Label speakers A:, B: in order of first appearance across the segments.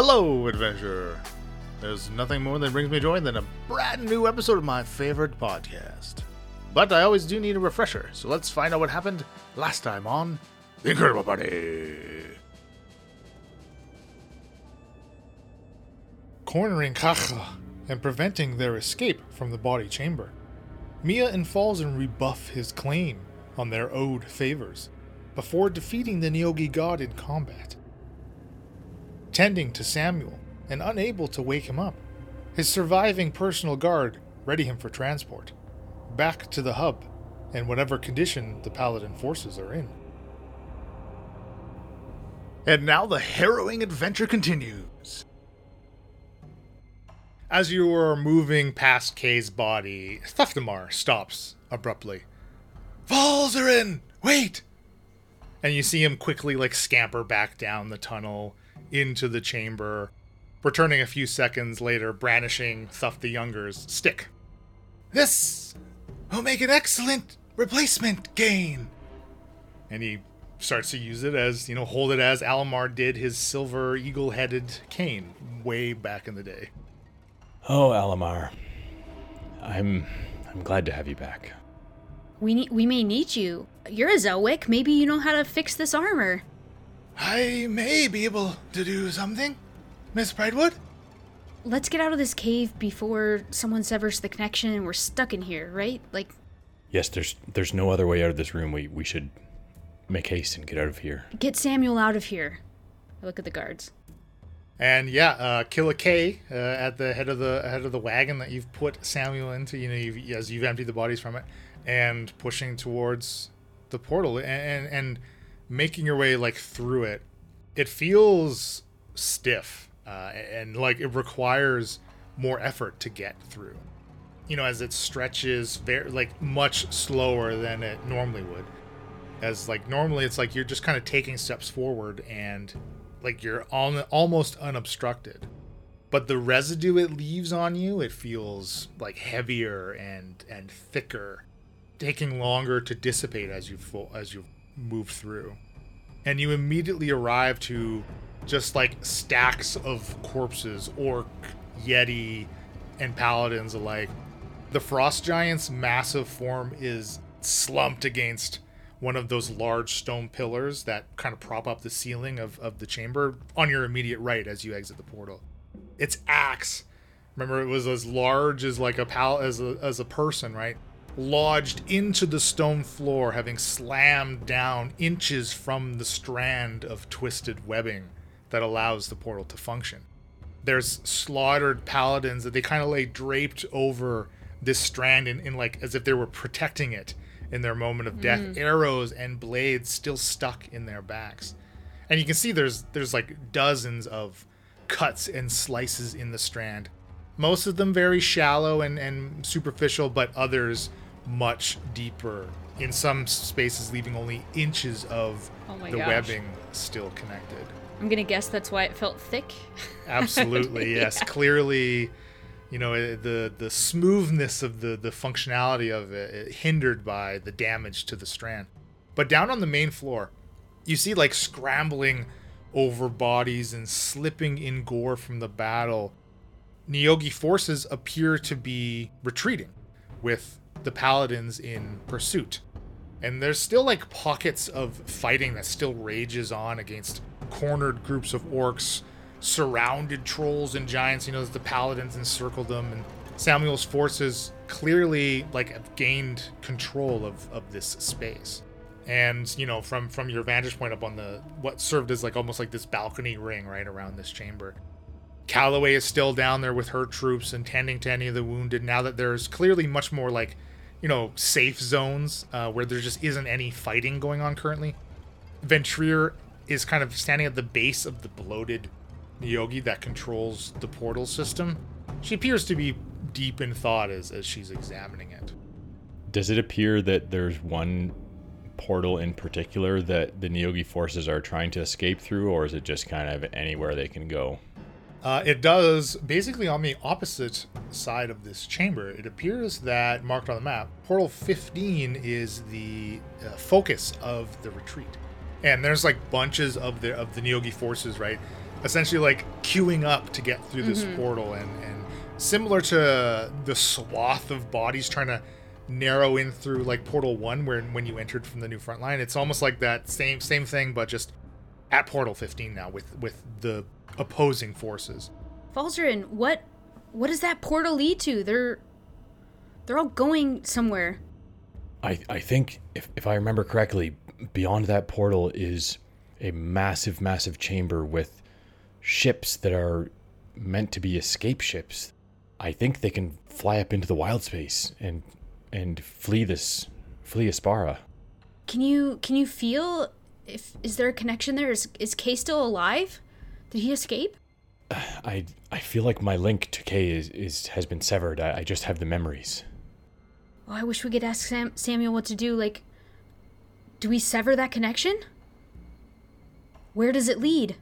A: Hello, adventurer. There's nothing more that brings me joy than a brand new episode of my favorite podcast. But I always do need a refresher, so let's find out what happened last time on The Incorrigible Party.
B: cornering Kacha and preventing their escape from the body chamber. Mia and Falzaren rebuff his claim on their owed favors before defeating the Neogi god in combat. Tending to Samuel and unable to wake him up, his surviving personal guard ready him for transport back to the hub and whatever condition the Paladin forces are in.
A: And now the harrowing adventure continues. As you are moving past Kay's body, Thufthamar stops abruptly. Falzaren, wait! And you see him quickly like scamper back down the tunnel into the chamber, returning a few seconds later, brandishing Thuff the Younger's stick. This will make an excellent replacement gain. And he starts to use it as, you know, hold it as Alamar did his silver eagle headed cane way back in the day.
C: Oh, Alamar. I'm I'm glad to have you back.
D: We need, we may need you. You're a Zelwick. Maybe you know how to fix this armor.
A: I may be able to do something, Miss Pridewood.
D: Let's get out of this cave before someone severs the connection and we're stuck in here, right? Like,
C: Yes, there's there's no other way out of this room. We we should make haste and get out of here.
D: get Samuel out of here. I look at the guards.
A: And yeah, uh, Killa K uh, at the head of the head of the wagon that you've put Samuel into. You know, you've, as you've emptied the bodies from it, and pushing towards the portal and, and and making your way like through it. It feels stiff uh, and like it requires more effort to get through. You know, as it stretches very like much slower than it normally would. As like normally it's like you're just kind of taking steps forward and like you're on almost unobstructed but the residue it leaves on you it feels like heavier and and thicker taking longer to dissipate as you full as you move through and you immediately arrive to just like stacks of corpses orc yeti and paladins alike the frost giant's massive form is slumped against one of those large stone pillars that kind of prop up the ceiling of, of the chamber on your immediate right as you exit the portal. Its axe, remember, it was as large as like a pal as a, as a person, right? Lodged into the stone floor, having slammed down inches from the strand of twisted webbing that allows the portal to function. There's slaughtered paladins that they kind of lay draped over this strand in, in like as if they were protecting it in their moment of death. Mm. Arrows and blades still stuck in their backs. And you can see there's there's like dozens of cuts and slices in the strand. Most of them very shallow and, and superficial but others much deeper in some spaces leaving only inches of
D: Oh my
A: the
D: gosh.
A: webbing still connected.
D: I'm gonna guess that's why it felt thick.
A: absolutely yes. Clearly you know the the smoothness of the the functionality of it, it hindered by the damage to the strand. But down on the main floor you see like scrambling over bodies and slipping in gore from the battle. Neogi forces appear to be retreating with the paladins in pursuit. And there's still like pockets of fighting that still rages on against cornered groups of orcs surrounded trolls and giants you know the paladins encircle them. And samuel's forces clearly like have gained control of of this space. And you know from from your vantage point up on the what served as like almost like this balcony ring right around this chamber. Calloway is still down there with her troops and tending to any of the wounded now that there's clearly much more like you know safe zones uh, where there just isn't any fighting going on currently. Ventrier is kind of standing at the base of the bloated Neogi that controls the portal system. She appears to be deep in thought as, as she's examining it.
C: Does it appear that there's one portal in particular that the Neogi forces are trying to escape through, or is it just kind of anywhere they can go?
A: Uh, it does basically on the opposite side of this chamber. It appears that marked on the map, portal 15 is the uh, focus of the retreat, and there's like bunches of the of the Neogi forces, right? essentially like queuing up to get through this portal and and similar to the swath of bodies trying to narrow in through like portal 1 where when you entered from the new front line it's almost like that same same thing but just at portal 15 now with with the opposing forces
D: Falzaren, what what does that portal lead to? They're they're all going somewhere.
C: I, I think, if, if I remember correctly, beyond that portal is a massive, massive chamber with ships that are meant to be escape ships. I think they can fly up into the wild space and and flee this flee Aspara.
D: Can you can you feel if is there a connection there? Is is Kay still alive? Did he escape?
C: I I feel like my link to Kay is, is has been severed. I, I just have the memories.
D: Oh, I wish we could ask Sam- Samuel what to do. Like, do we sever that connection? Where does it lead?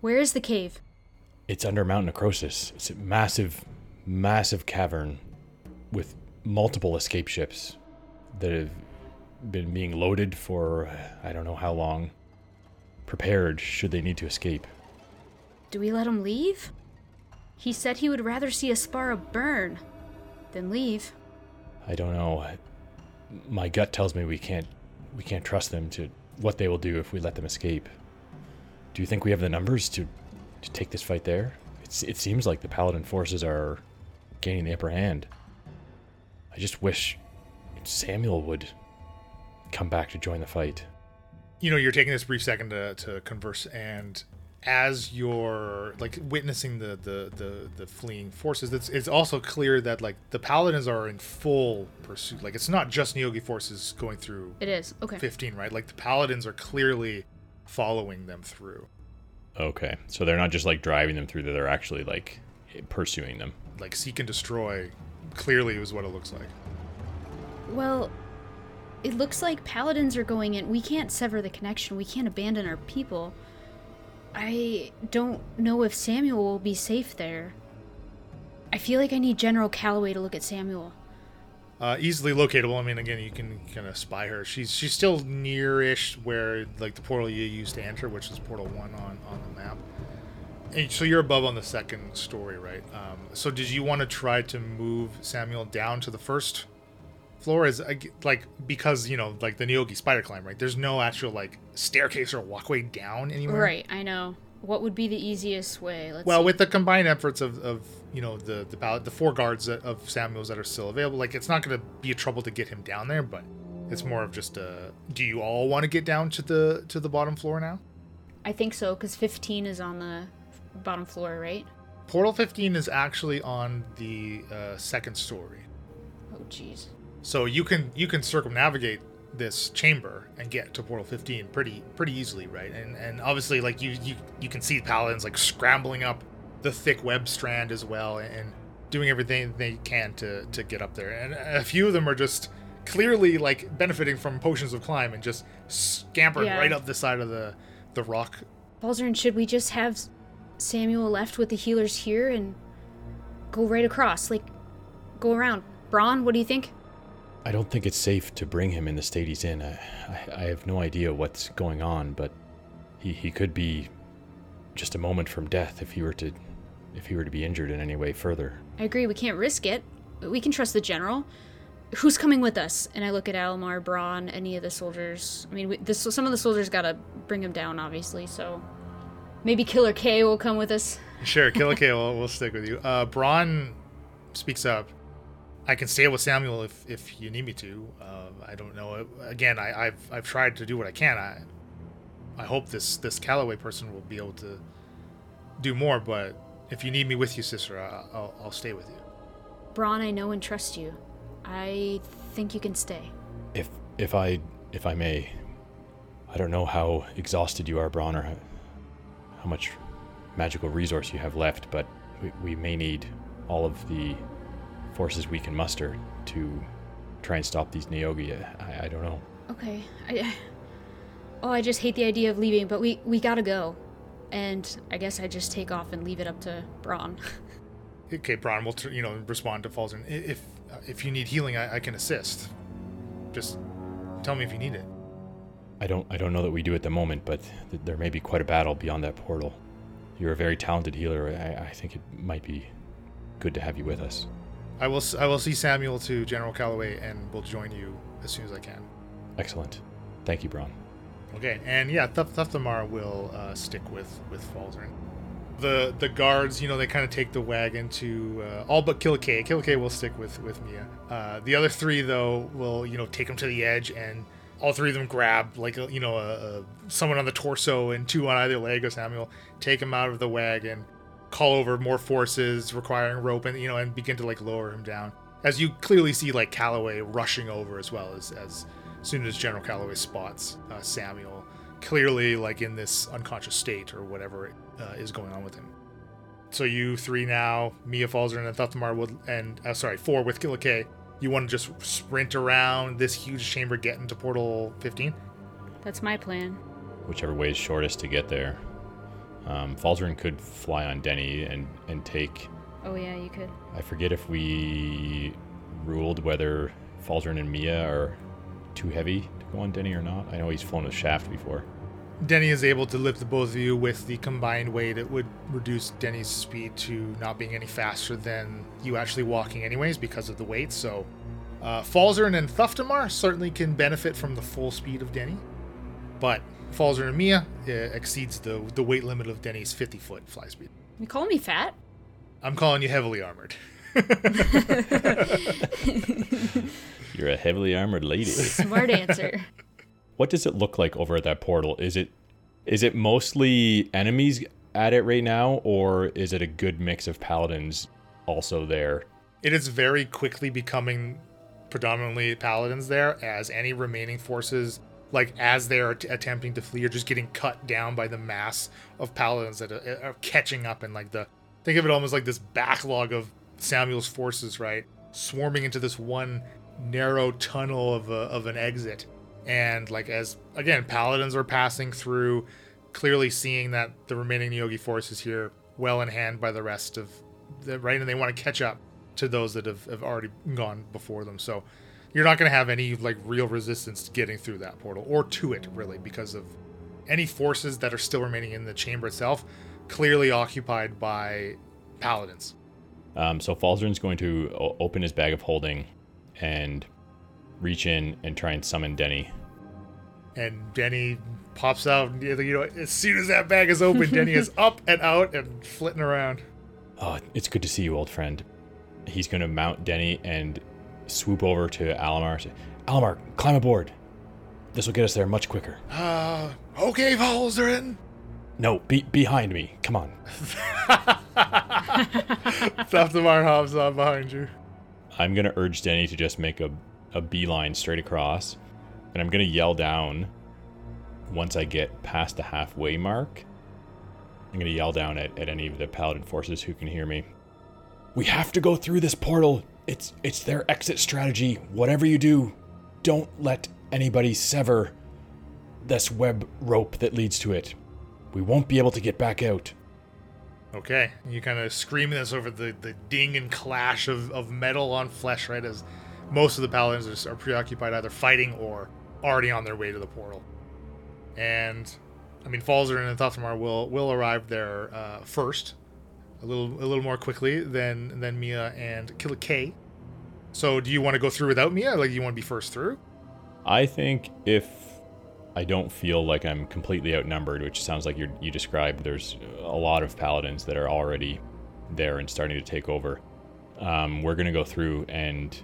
D: Where is the cave?
C: It's under Mount Necrosis. It's a massive, massive cavern with multiple escape ships that have been being loaded for I don't know how long, prepared should they need to escape.
D: Do we let him leave? He said he would rather see Aspara burn than leave.
C: I don't know. My gut tells me we can't we can't trust them to what they will do if we let them escape. Do you think we have the numbers to to take this fight there? It's, it seems like the paladin forces are gaining the upper hand. I just wish Samuel would come back to join the fight.
A: you know you're taking this brief second to, to converse and as you're like witnessing the the the, the fleeing forces it's, it's also clear that like the paladins are in full pursuit like it's not just Neogi forces going through
D: It is. Okay.
A: 15 right like the paladins are clearly following them through
C: Okay, so they're not just like driving them through; they're actually like pursuing them.
A: like seek and destroy clearly is what it looks like
D: Well, it looks like paladins are going in. We can't sever the connection. We can't abandon our people. I don't know if Samuel will be safe there. I feel like I need General Calloway to look at Samuel.
A: uh, easily locatable. I mean, again, you can kind of spy her. She's she's still near-ish where like the portal you used to enter, which is portal one on on the map. And so you're above on the second story, right? Um, so did you want to try to move Samuel down to the first floor? Is like because you know like the Neogi spider climb, right? There's no actual like staircase or walkway down anywhere.
D: Right, I know. What would be the easiest way? Let's
A: Well,
D: see.
A: with the combined efforts of, of you know the the ballot, the four guards that, of Samuel's that are still available, like it's not going to be a trouble to get him down there, but it's more of just a. Do you all want to get down to the to the bottom floor now?
D: I think so because 15 is on the bottom floor, right?
A: Portal 15 is actually on the uh, second story,
D: Oh, jeez.
A: So you can you can circumnavigate this chamber and get to portal 15 pretty pretty easily, right? And and obviously like you you you can see paladins like scrambling up the thick web strand as well and doing everything they can to to get up there. And a few of them are just clearly like benefiting from potions of climb and just scampering
D: Yeah.
A: right up the side of the the rock.
D: Falzaren, should we just have Samuel left with the healers here and go right across? Like, go around. Braun, what do you think?
C: I don't think it's safe to bring him in the state he's in. I, I, I have no idea what's going on, but he, he could be just a moment from death if he were to if he were to be injured in any way further.
D: I agree, we can't risk it. but We can trust the general. Who's coming with us? And I look at Alamar, Braun, any of the soldiers. I mean, we, this, some of the soldiers gotta bring him down, obviously, so. Maybe Killer K will come with us.
A: Sure, Killer K will will stick with you. Uh, Braun speaks up. I can stay with Samuel if, if you need me to. Uh, I don't know. Again, I, I've I've tried to do what I can. I I hope this this Calloway person will be able to do more. But if you need me with you, sister, I- I'll I'll stay with you.
D: Braun, I know and trust you. I think you can stay.
C: If if I if I may, I don't know how exhausted you are, Braun, or how, how much magical resource you have left, but we, we may need all of the forces we can muster to try and stop these Neogi. I, I don't know.
D: Okay. I, oh, I just hate the idea of leaving, but we we gotta go. And I guess I just take off and leave it up to Braun.
A: Okay, Braun will you know respond to Falzaren. I- If if you need healing, I, I can assist. Just tell me if you need it.
C: I don't I don't know that we do at the moment, but th- there may be quite a battle beyond that portal. You're a very talented healer. I, I think it might be good to have you with us.
A: I will I will see Samuel to General Calloway and will join you as soon as I can.
C: Excellent. Thank you, Braun.
A: Okay, and yeah, Thuftamar will uh, stick with with Falzaren. The the guards, you know, they kind of take the wagon to uh, all but Killikay. Killikay will stick with with Mia. Uh, the other three, though, will you know take them to the edge, and all three of them grab like you know a, a, someone on the torso and two on either leg of Samuel, take him out of the wagon, call over more forces requiring rope, and you know, and begin to like lower him down. As you clearly see, like Calloway rushing over as well as as soon as General Calloway spots uh, Samuel, clearly like in this unconscious state or whatever uh, is going on with him. So you three now, Mia Falzer and Thuftamar would, and uh, sorry, four with Killikay. You want to just sprint around this huge chamber, get into Portal 15?
D: That's my plan.
C: Whichever way is shortest to get there. Um, Falzaren could fly on Denny and, and take.
D: Oh yeah, you could.
C: I forget if we ruled whether Falzaren and Mia are too heavy to go on Denny or not. I know he's flown with Shaft before.
A: Denny is able to lift the both of you with the combined weight. It would reduce Denny's speed to not being any faster than you actually walking, anyways, because of the weight. So, uh, Falzaren and Thuftamar certainly can benefit from the full speed of Denny, but Falzaren and Mia uh, exceeds the the weight limit of Denny's 50 foot fly speed.
D: You call me fat?
A: I'm calling you heavily armored.
C: You're a heavily armored lady.
D: Smart answer.
C: what does it look like over at that portal? Is it is it mostly enemies at it right now, or is it a good mix of paladins also there?
A: It is very quickly becoming predominantly paladins there, as any remaining forces, like as they are t- attempting to flee, are just getting cut down by the mass of paladins that are, are catching up and like the think of it almost like this backlog of Samuel's forces, right, swarming into this one narrow tunnel of a, of an exit. And like as again paladins are passing through clearly seeing that the remaining Neogi force is here well in hand by the rest of the right and they want to catch up to those that have, have already gone before them. So you're not going to have any like real resistance to getting through that portal or to it really because of any forces that are still remaining in the chamber itself clearly occupied by paladins
C: Um, so Falzaren's going to o- open his bag of holding and reach in and try and summon Denny.
A: and Denny pops out. You know, as soon as that bag is open, Denny is up and out and flitting around.
C: Oh, it's good to see you, old friend. He's going to mount Denny and swoop over to Alamar. Say, Alamar, climb aboard. This will get us there much quicker.
A: Uh, okay, Falzaren.
C: No, be behind me. Come on.
A: Thuftamar hops on behind you.
C: I'm going to urge Denny to just make a, a beeline straight across. And I'm going to yell down once I get past the halfway mark. I'm going to yell down at, at any of the paladin forces who can hear me. We have to go through this portal. It's it's their exit strategy. Whatever you do, don't let anybody sever this web rope that leads to it. We won't be able to get back out.
A: Okay, you kind of screaming this over the, the ding and clash of, of metal on flesh, right? As most of the paladins are, are preoccupied either fighting or already on their way to the portal. And I mean, Falzaren and Thuftamar will will arrive there uh, first, a little a little more quickly than than Mia and Killikay. So, do you want to go through without Mia? Like, you want to be first through?
C: I think if I don't feel like I'm completely outnumbered, which sounds like you you described, there's a lot of paladins that are already there and starting to take over. Um, we're gonna go through and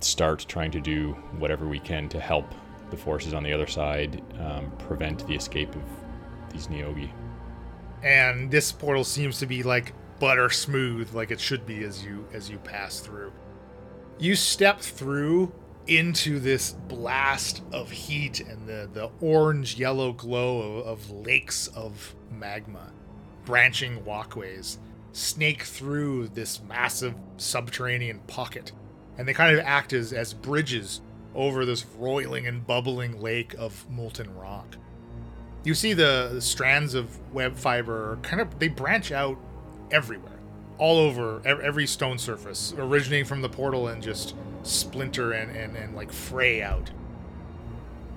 C: start trying to do whatever we can to help the forces on the other side um, prevent the escape of these Neogi.
A: and this portal seems to be like butter smooth like it should be as you as you pass through you step through into this blast of heat and the the orange yellow glow of, of lakes of magma branching walkways snake through this massive subterranean pocket. And they kind of act as as bridges over this roiling and bubbling lake of molten rock. You see the, the strands of web fiber kind of they branch out everywhere all over every stone surface originating from the portal and just splinter and, and, and like fray out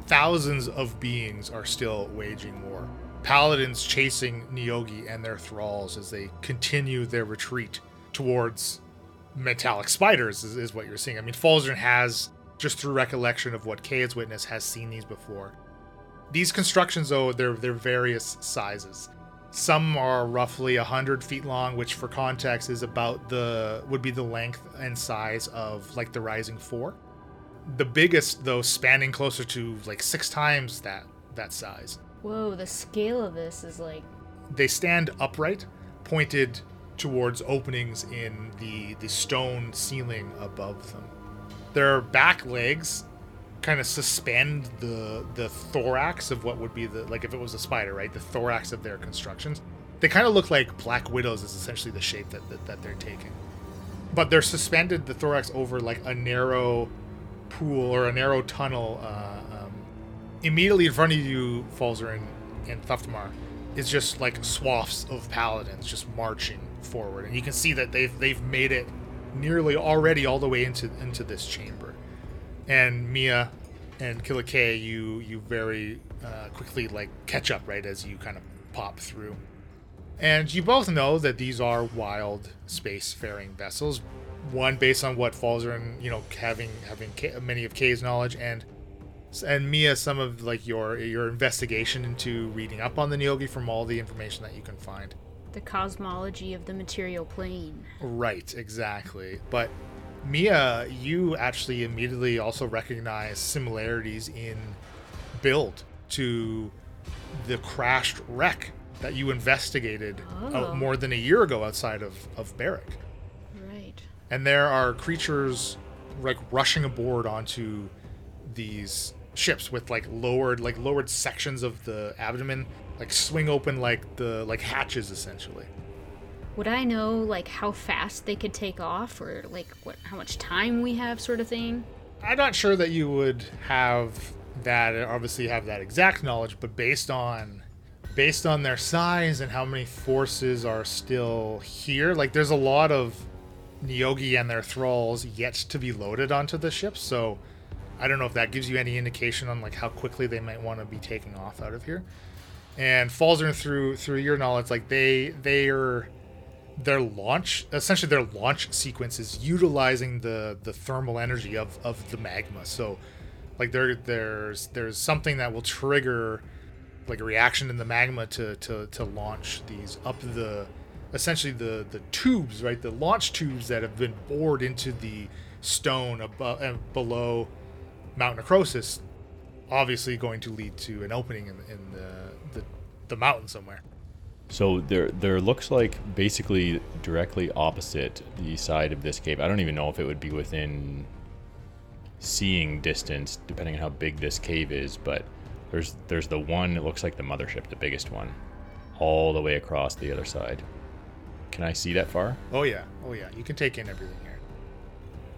A: thousands of beings are still waging war paladins chasing Neogi and their thralls as they continue their retreat towards metallic spiders, is, is what you're seeing. I mean, Falzaren has, just through recollection of what Kay has witnessed, has seen these before. These constructions, though, they're, they're various sizes. Some are roughly 100 feet long, which for context is about the, would be the length and size of like the Rising Four. The biggest, though, spanning closer to like six times that, that size.
D: Whoa, the scale of this is like.
A: They stand upright, pointed towards openings in the, the stone ceiling above them. Their back legs kind of suspend the the thorax of what would be the like if it was a spider, right? The thorax of their constructions. They kind of look like black widows is essentially the shape that, that, that they're taking. But they're suspended the thorax over like a narrow pool or a narrow tunnel uh, um, immediately in front of you, Falzer and, and Thuftamar, is just like swaths of paladins just marching forward, and you can see that they've they've made it nearly already all the way into into this chamber. And Mia and Killa K, you you very uh, quickly like catch up right as you kind of pop through. And you both know that these are wild spacefaring vessels. One based on what Falzaren you know having having K, many of K's knowledge, and and Mia some of like your your investigation into reading up on the Neogi from all the information that you can find.
D: The cosmology of the material plane.
A: Right, exactly. But Mia, you actually immediately also recognize similarities in build to the crashed wreck that you investigated uh,
D: Oh.
A: out more than a year ago outside of, of Barrack.
D: Right.
A: And there are creatures like rushing aboard onto these ships with like lowered like lowered sections of the abdomen like swing open like the like hatches essentially.
D: Would I know like how fast they could take off or like what how much time we have sort of thing?
A: I'm not sure that you would have that obviously have that exact knowledge, but based on based on their size and how many forces are still here, like there's a lot of Neogi and their thralls yet to be loaded onto the ship, so I don't know if that gives you any indication on like how quickly they might want to be taking off out of here. And Falzaren through through your knowledge, like they they are their launch essentially their launch sequence is utilizing the the thermal energy of of the magma. So like there there's there's something that will trigger like a reaction in the magma to to to launch these up the essentially the the tubes right? The launch tubes that have been bored into the stone above and below mount necrosis obviously going to lead to an opening in, in the, the the mountain somewhere
C: So there, there looks like basically directly opposite the side of this cave. I don't even know if it would be within seeing distance, depending on how big this cave is. But there's, there's the one. It looks like the mothership, the biggest one, all the way across the other side. Can I see that far?
A: Oh yeah, oh yeah. You can take in everything here.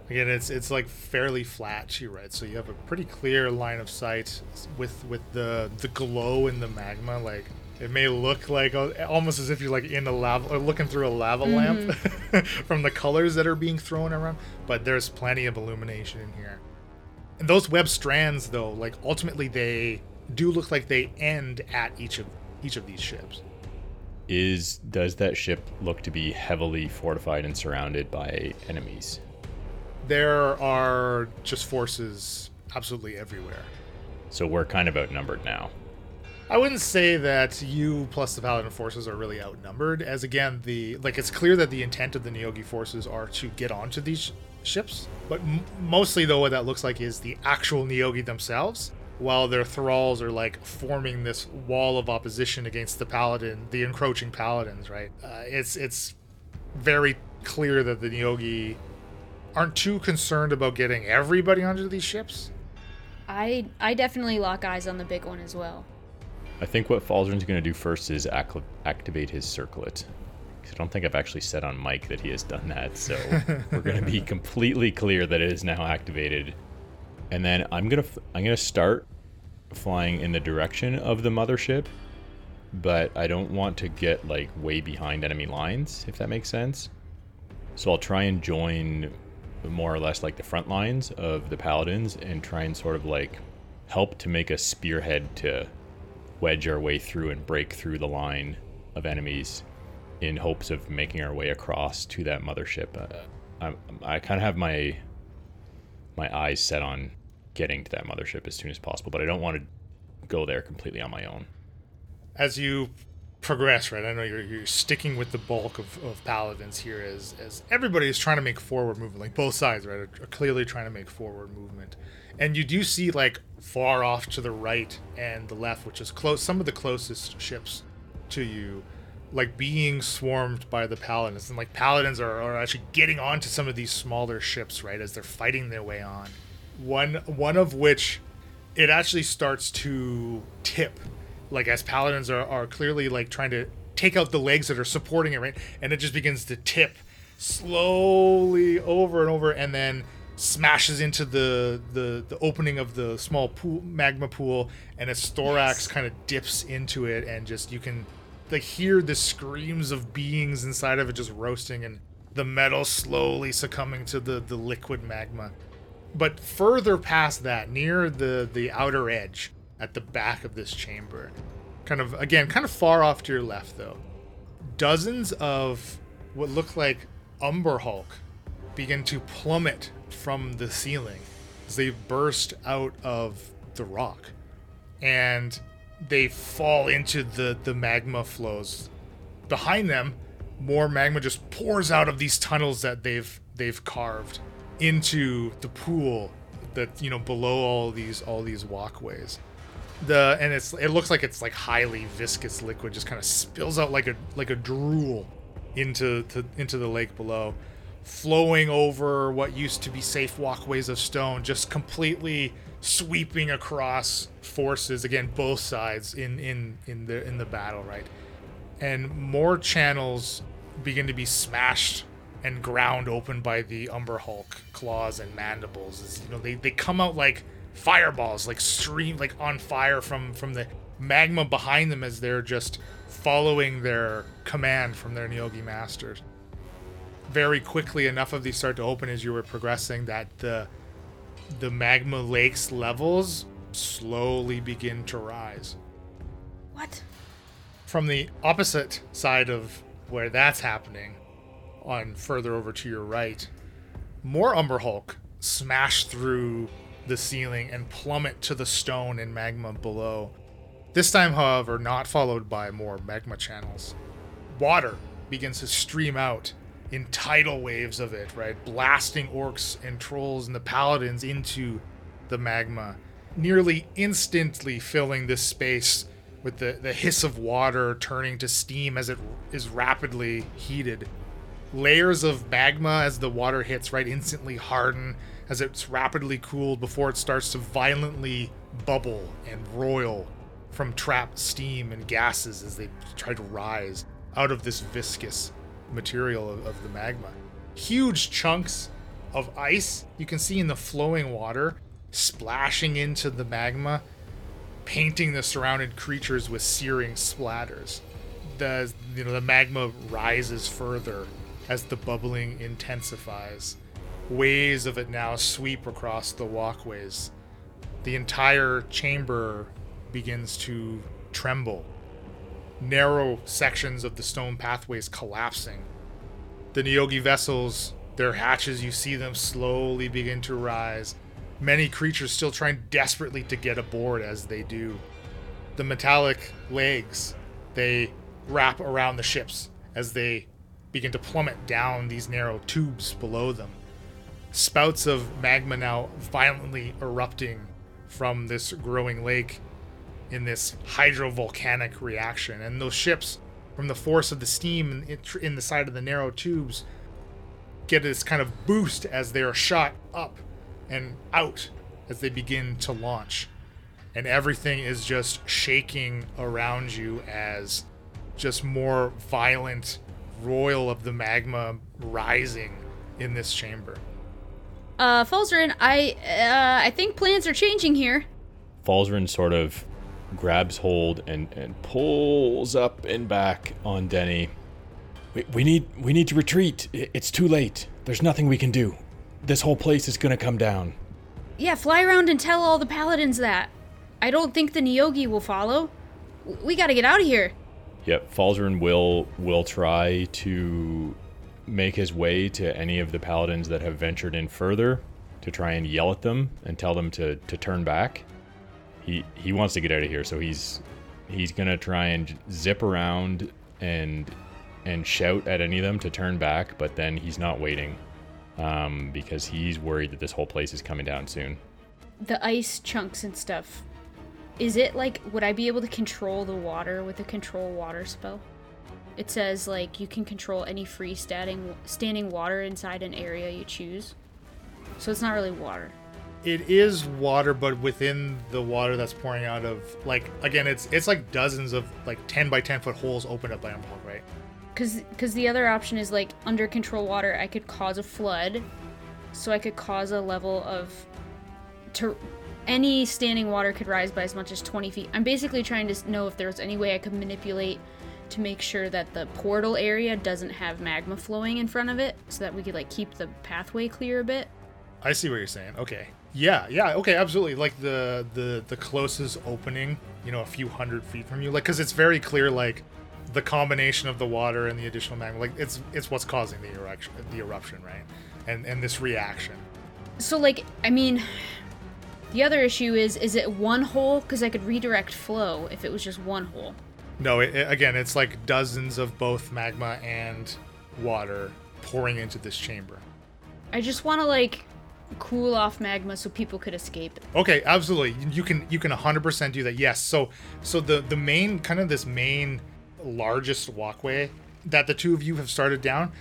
A: Again, it's it's like fairly flat too, right? So you have a pretty clear line of sight with with the the glow in the magma. Like it may look like uh, almost as if you're like in a lava, or looking through a lava lamp from the colors that are being thrown around. But there's plenty of illumination in here. And those web strands, though, like ultimately they do look like they end at each of each of these ships.
C: Is does that ship look to be heavily fortified and surrounded by enemies?
A: There are just forces absolutely everywhere.
C: So we're kind of outnumbered now.
A: I wouldn't say that you plus the Paladin forces are really outnumbered, as again, the like it's clear that the intent of the Neogi forces are to get onto these ships, but m- mostly though what that looks like is the actual Neogi themselves, while their thralls are like forming this wall of opposition against the Paladin, the encroaching Paladins. Right? Uh, it's it's very clear that the Neogi aren't too concerned about getting everybody onto these ships.
D: I I definitely lock eyes on the big one as well.
C: I think what Falzaren's going to do first is acc- activate his circlet. I don't think I've actually said on mic that he has done that, so we're going to be completely clear that it is now activated. And then I'm gonna f- I'm gonna start flying in the direction of the mothership, but I don't want to get like way behind enemy lines, if that makes sense. So I'll try and join more or less like the front lines of the paladins and try and sort of like help to make a spearhead to wedge our way through and break through the line of enemies in hopes of making our way across to that mothership. Uh, I, I kind of have my my eyes set on getting to that mothership as soon as possible, but I don't want to go there completely on my own.
A: As you progress, right? I know you're, you're sticking with the bulk of, of paladins here as, as everybody is trying to make forward movement, like both sides, right, are, are clearly trying to make forward movement. And you do see, like, far off to the right and the left, which is close, some of the closest ships to you, like being swarmed by the paladins. And, like, paladins are, are actually getting onto some of these smaller ships, right, as they're fighting their way on. One, one of which it actually starts to tip like as paladins are, are clearly like trying to take out the legs that are supporting it right and it just begins to tip slowly over and over and then smashes into the the, the opening of the small pool magma pool and its thorax yes. kind of dips into it and just you can like hear the screams of beings inside of it just roasting and the metal slowly succumbing to the the liquid magma but further past that near the the outer edge at the back of this chamber. Kind of, again, kind of far off to your left, though. Dozens of what look like Umber Hulk begin to plummet from the ceiling as they burst out of the rock. And they fall into the, the magma flows. Behind them, more magma just pours out of these tunnels that they've they've carved into the pool that you know below all these all these walkways the and it's it looks like it's like highly viscous liquid just kind of spills out like a like a drool into to, into the lake below flowing over what used to be safe walkways of stone just completely sweeping across forces again both sides in in in the in the battle right and more channels begin to be smashed and ground open by the umber hulk claws and mandibles as you know they, they come out like fireballs like stream like on fire from from the magma behind them as they're just following their command from their Neogi masters. Very quickly, enough of these start to open as you were progressing that the the magma lake's levels slowly begin to rise.
D: What?
A: From the opposite side of where that's happening, on further over to your right, more Umber Hulk smash through the ceiling and plummet to the stone and magma below. This time, however, not followed by more magma channels. Water begins to stream out in tidal waves of it, right? Blasting orcs and trolls and the paladins into the magma, nearly instantly filling this space with the, the hiss of water turning to steam as it is rapidly heated. Layers of magma as the water hits, right, instantly harden as it's rapidly cooled before it starts to violently bubble and roil from trapped steam and gases as they try to rise out of this viscous material of, of the magma. Huge chunks of ice you can see in the flowing water splashing into the magma, painting the surrounded creatures with searing splatters. The you know the magma rises further as the bubbling intensifies waves of it now sweep across the walkways. The entire chamber begins to tremble. Narrow sections of the stone pathways collapsing. The Neogi vessels, their hatches, you see them slowly begin to rise. Many creatures still trying desperately to get aboard as they do. The metallic legs, they wrap around the ships as they begin to plummet down these narrow tubes below them spouts of magma now violently erupting from this growing lake in this hydrovolcanic reaction. And those ships, from the force of the steam in the side of the narrow tubes, get this kind of boost as they are shot up and out as they begin to launch. And everything is just shaking around you as just more violent roil of the magma rising in this chamber.
D: Uh, Falzaren, I uh, I think plans are changing here.
C: Falzaren sort of grabs hold and, and pulls up and back on Denny. We, we need we need to retreat. It's too late. There's nothing we can do. This whole place is gonna come down.
D: Yeah, fly around and tell all the paladins that. I don't think the Neogi will follow. We gotta get out of here.
C: Yep, Falzaren will will try to make his way to any of the paladins that have ventured in further to try and yell at them and tell them to, to turn back. He he wants to get out of here, so he's he's gonna try and zip around and and shout at any of them to turn back, but then he's not waiting um, because he's worried that this whole place is coming down soon.
D: The ice chunks and stuff. Is it like would I be able to control the water with a control water spell? It says like you can control any free standing standing water inside an area you choose. So it's not really water.
A: It is water, but within the water that's pouring out of like again, it's it's like dozens of like ten by ten foot holes opened up by Umhog, right?
D: Cause, cause the other option is like under control water, I could cause a flood, so I could cause a level of, to, any standing water could rise by as much as 20 feet. I'm basically trying to know if there's any way I could manipulate to make sure that the portal area doesn't have magma flowing in front of it, so that we could like keep the pathway clear a bit.
A: I see what you're saying. Okay. Yeah, yeah, okay, absolutely. Like the the the closest opening, you know, a few hundred feet from you, like because it's very clear, like the combination of the water and the additional magma, like it's it's what's causing the eruption, the eruption, right? And and this reaction.
D: So like, I mean, the other issue is, is it one hole? Because I could redirect flow if it was just one hole.
A: No, it, it- again, it's like dozens of both magma and water pouring into this chamber.
D: I just want to like cool off magma so people could escape.
A: Okay, absolutely. You can you can 100% do that. Yes. So so the the main kind of this main largest walkway that the two of you have started down.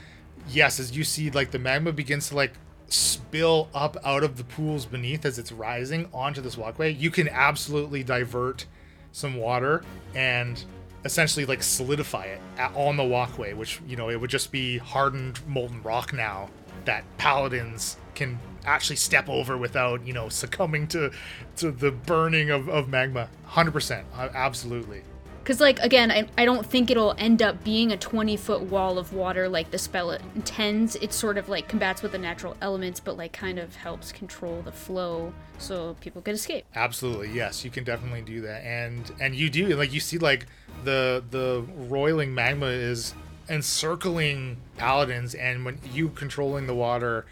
A: Yes, as you see like the magma begins to like spill up out of the pools beneath as it's rising onto this walkway, you can absolutely divert some water and essentially like solidify it at, on the walkway, which you know it would just be hardened molten rock now that paladins can actually step over without you know succumbing to to the burning of, of magma. 100% uh, absolutely.
D: Because, like, again, I, I don't think it'll end up being a 20 foot wall of water like the spell intends. It sort of, like, combats with the natural elements, but, like, kind of helps control the flow so people could escape.
A: absolutely. Yes you can definitely do that. And and you do like you see like the the roiling magma is encircling paladins and when you controlling the water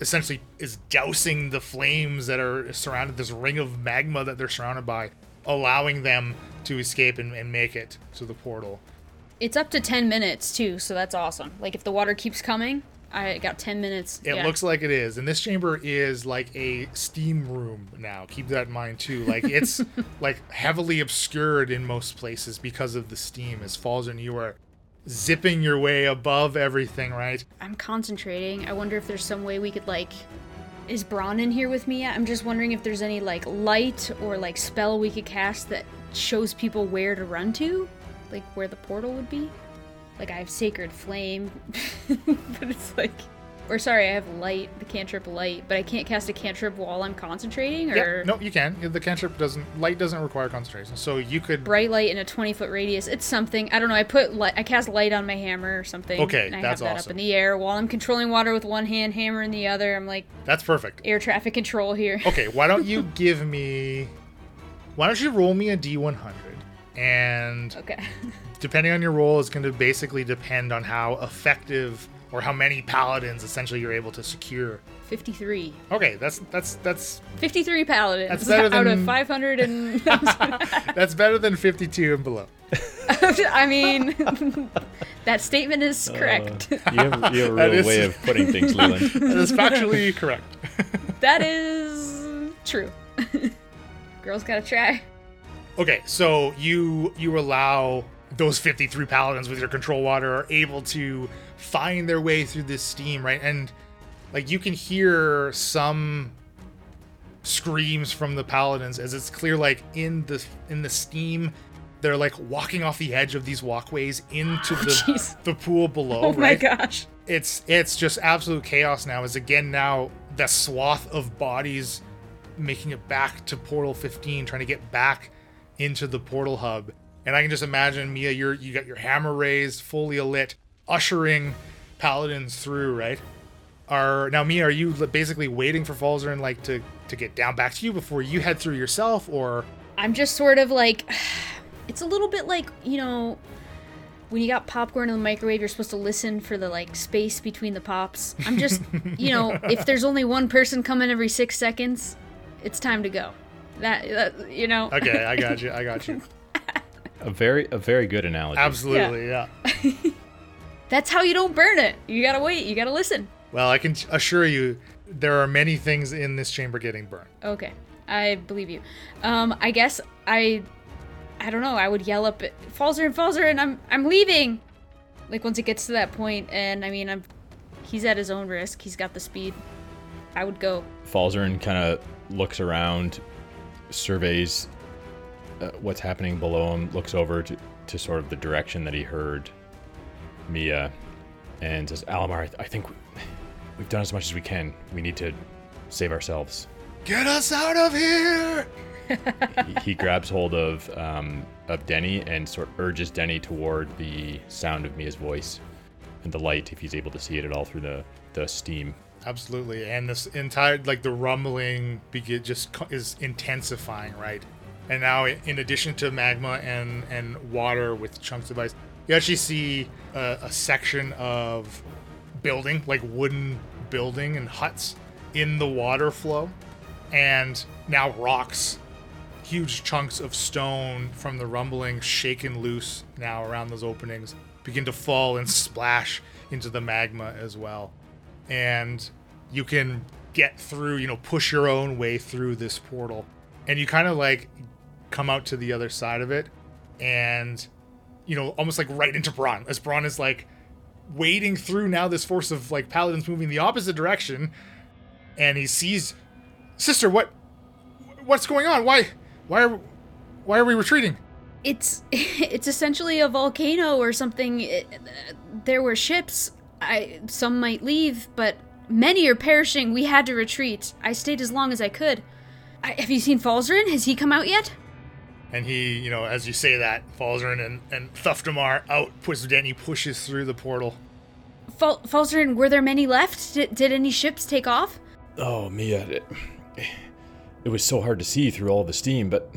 A: essentially is dousing the flames that are surrounded this ring of magma that they're surrounded by allowing them to escape and, and make it to the portal
D: It's up to 10 minutes, too, so that's awesome. Like, if the water keeps coming, I got 10 minutes.
A: It
D: yeah.
A: looks like it is. And this chamber is like a steam room now. Keep that in mind too. Like it's like heavily obscured in most places because of the steam. As Falzaren you are zipping your way above everything, right?
D: I'm concentrating. I wonder if there's some way we could, like. Is Braun in here with me yet? I'm just wondering if there's any, like, light or, like, spell we could cast that shows people where to run to? Like, where the portal would be? Like, I have Sacred Flame, but it's like. Or, sorry, I have Light, the cantrip Light, but I can't cast a cantrip while I'm concentrating? Or.
A: Yeah. No, you can. The cantrip doesn't light doesn't require concentration. So you could
D: Bright light in a 20 foot radius. It's something. I don't know. I put light. I cast light on my hammer or something.
A: Okay,
D: and I
A: that's
D: have that up in the air while I'm controlling water with one hand, hammer in the other. I'm like
A: that's perfect.
D: air traffic control here.
A: Okay, why don't you give me why don't you roll me a D one hundred? And
D: Okay.
A: depending on your role is going to basically depend on how effective or how many paladins essentially you're able to secure
D: 53.
A: Okay, that's that's that's
D: 53 paladins
A: That's better
D: out of 500 and
A: that's better than 52 and below.
D: I mean that statement is uh, correct.
C: You have, you have a real
A: is-
C: way of putting things, Leland.
A: That is factually correct.
D: that is true. Girls got to try.
A: Okay, so you you allow those 53 paladins with your control water are able to find their way through this steam, right? And like you can hear some screams from the paladins as it's clear like in the in the steam they're like walking off the edge of these walkways into oh, the
D: jeez.
A: the pool below,
D: Oh my gosh.
A: it's it's just absolute chaos now as again now the swath of bodies making it back to portal 15 trying to get back into the portal hub and i can just imagine mia you're you got your hammer raised fully lit ushering paladins through right are now me? are you basically waiting for Falzaren like to to get down back to you before you head through yourself or
D: I'm just sort of like It's a little bit like, you know, when you got popcorn in the microwave, you're supposed to listen for the like space between the pops. I'm just, you know, if there's only one person coming every six seconds, it's time to go. That, that you know.
A: Okay, I got you. I got you.
C: A very a very good analogy.
A: Absolutely, yeah.
D: That's how you don't burn it. You gotta wait. You gotta listen.
A: Well, I can assure you, there are many things in this chamber getting burned.
D: Okay, I believe you. Um, I guess I, I don't know. I would yell up, "Falzer and Falzer, and I'm I'm leaving." Like once it gets to that point, and I mean, I'm, he's at his own risk. He's got the speed. I would go.
C: Falzaren kind of looks around, surveys uh, what's happening below him, looks over to, to sort of the direction that he heard Mia, and says, Alamar, I, th- I think we've done as much as we can. We need to save ourselves.
A: Get us out of here!
C: he, he grabs hold of um, of Denny and sort of urges Denny toward the sound of Mia's voice and the light, if he's able to see it at all through the, the steam.
A: Absolutely, and this entire like the rumbling begin just co- is intensifying, right? And now, in addition to magma and and water with chunks of ice, you actually see a, a section of building, like wooden building and huts, in the water flow, and now rocks, huge chunks of stone from the rumbling shaken loose now around those openings begin to fall and splash into the magma as well and you can get through, you know, push your own way through this portal. And you kind of like come out to the other side of it and you know, almost like right into Braun. As Braun is like wading through now this force of like paladins moving the opposite direction and he sees Sister, what what's going on? Why why are why are we retreating?
D: It's it's essentially a volcano or something. There were ships. I some might leave, but many are perishing. We had to retreat. I stayed as long as I could. I, have you seen Falzaren? Has he come out yet?
A: And he, you know, as you say that, Falzaren and, and Thuftamar out, pushes Denny pushes through the portal.
D: Fal- Falzaren, were there many left? Did, did any ships take off?
C: Oh, Mia, it, it was so hard to see through all the steam, but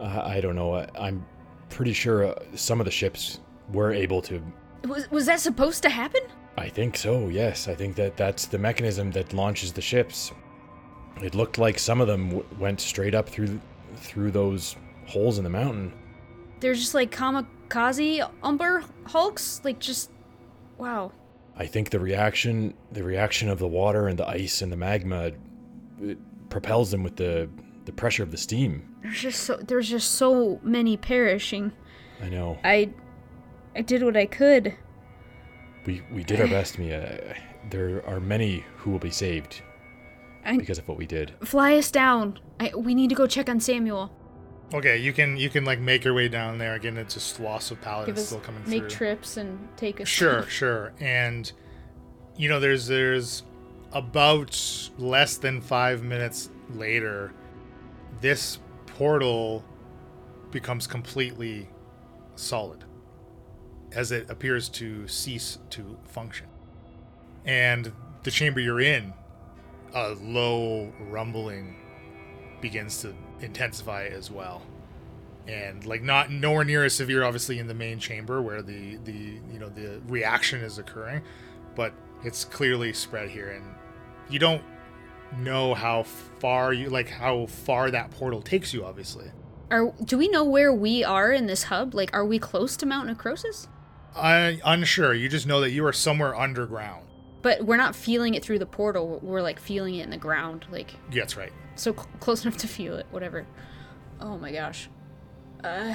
C: uh, I don't know. I, I'm pretty sure uh, some of the ships were able to.
D: Was was that supposed to happen?
C: I think so, yes. I think that that's the mechanism that launches the ships. It looked like some of them w- went straight up through through those holes in the mountain.
D: They're just like kamikaze umber hulks, like just wow.
C: I think the reaction, the reaction of the water and the ice and the magma, it propels them with the the pressure of the steam.
D: There's just so there's just so many perishing.
C: I know.
D: I I did what I could.
C: We we did our best, Mia. There are many who will be saved
D: I
C: because of what we did.
D: fly us down. I, we need to go check on Samuel.
A: Okay, you can you can like make your way down there again. It's just swaths of paladins still coming
D: make
A: through.
D: trips and take us.
A: Sure, sure. And you know, there's there's about less than five minutes later, this portal becomes completely solid as it appears to cease to function. And the chamber you're in, a low rumbling begins to intensify as well and like not nowhere near as severe obviously in the main chamber where the the you know the reaction is occurring but it's clearly spread here and you don't know how far you like how far that portal takes you obviously
D: Are do we know where we are in this hub? Like, are we close to Mount Necrosis?
A: I unsure you just know that you are somewhere underground
D: But we're not feeling it through the portal. We're like feeling it in the ground. Like
A: yeah, that's right
D: so cl- close enough to feel it. Whatever. Oh my gosh. Uh.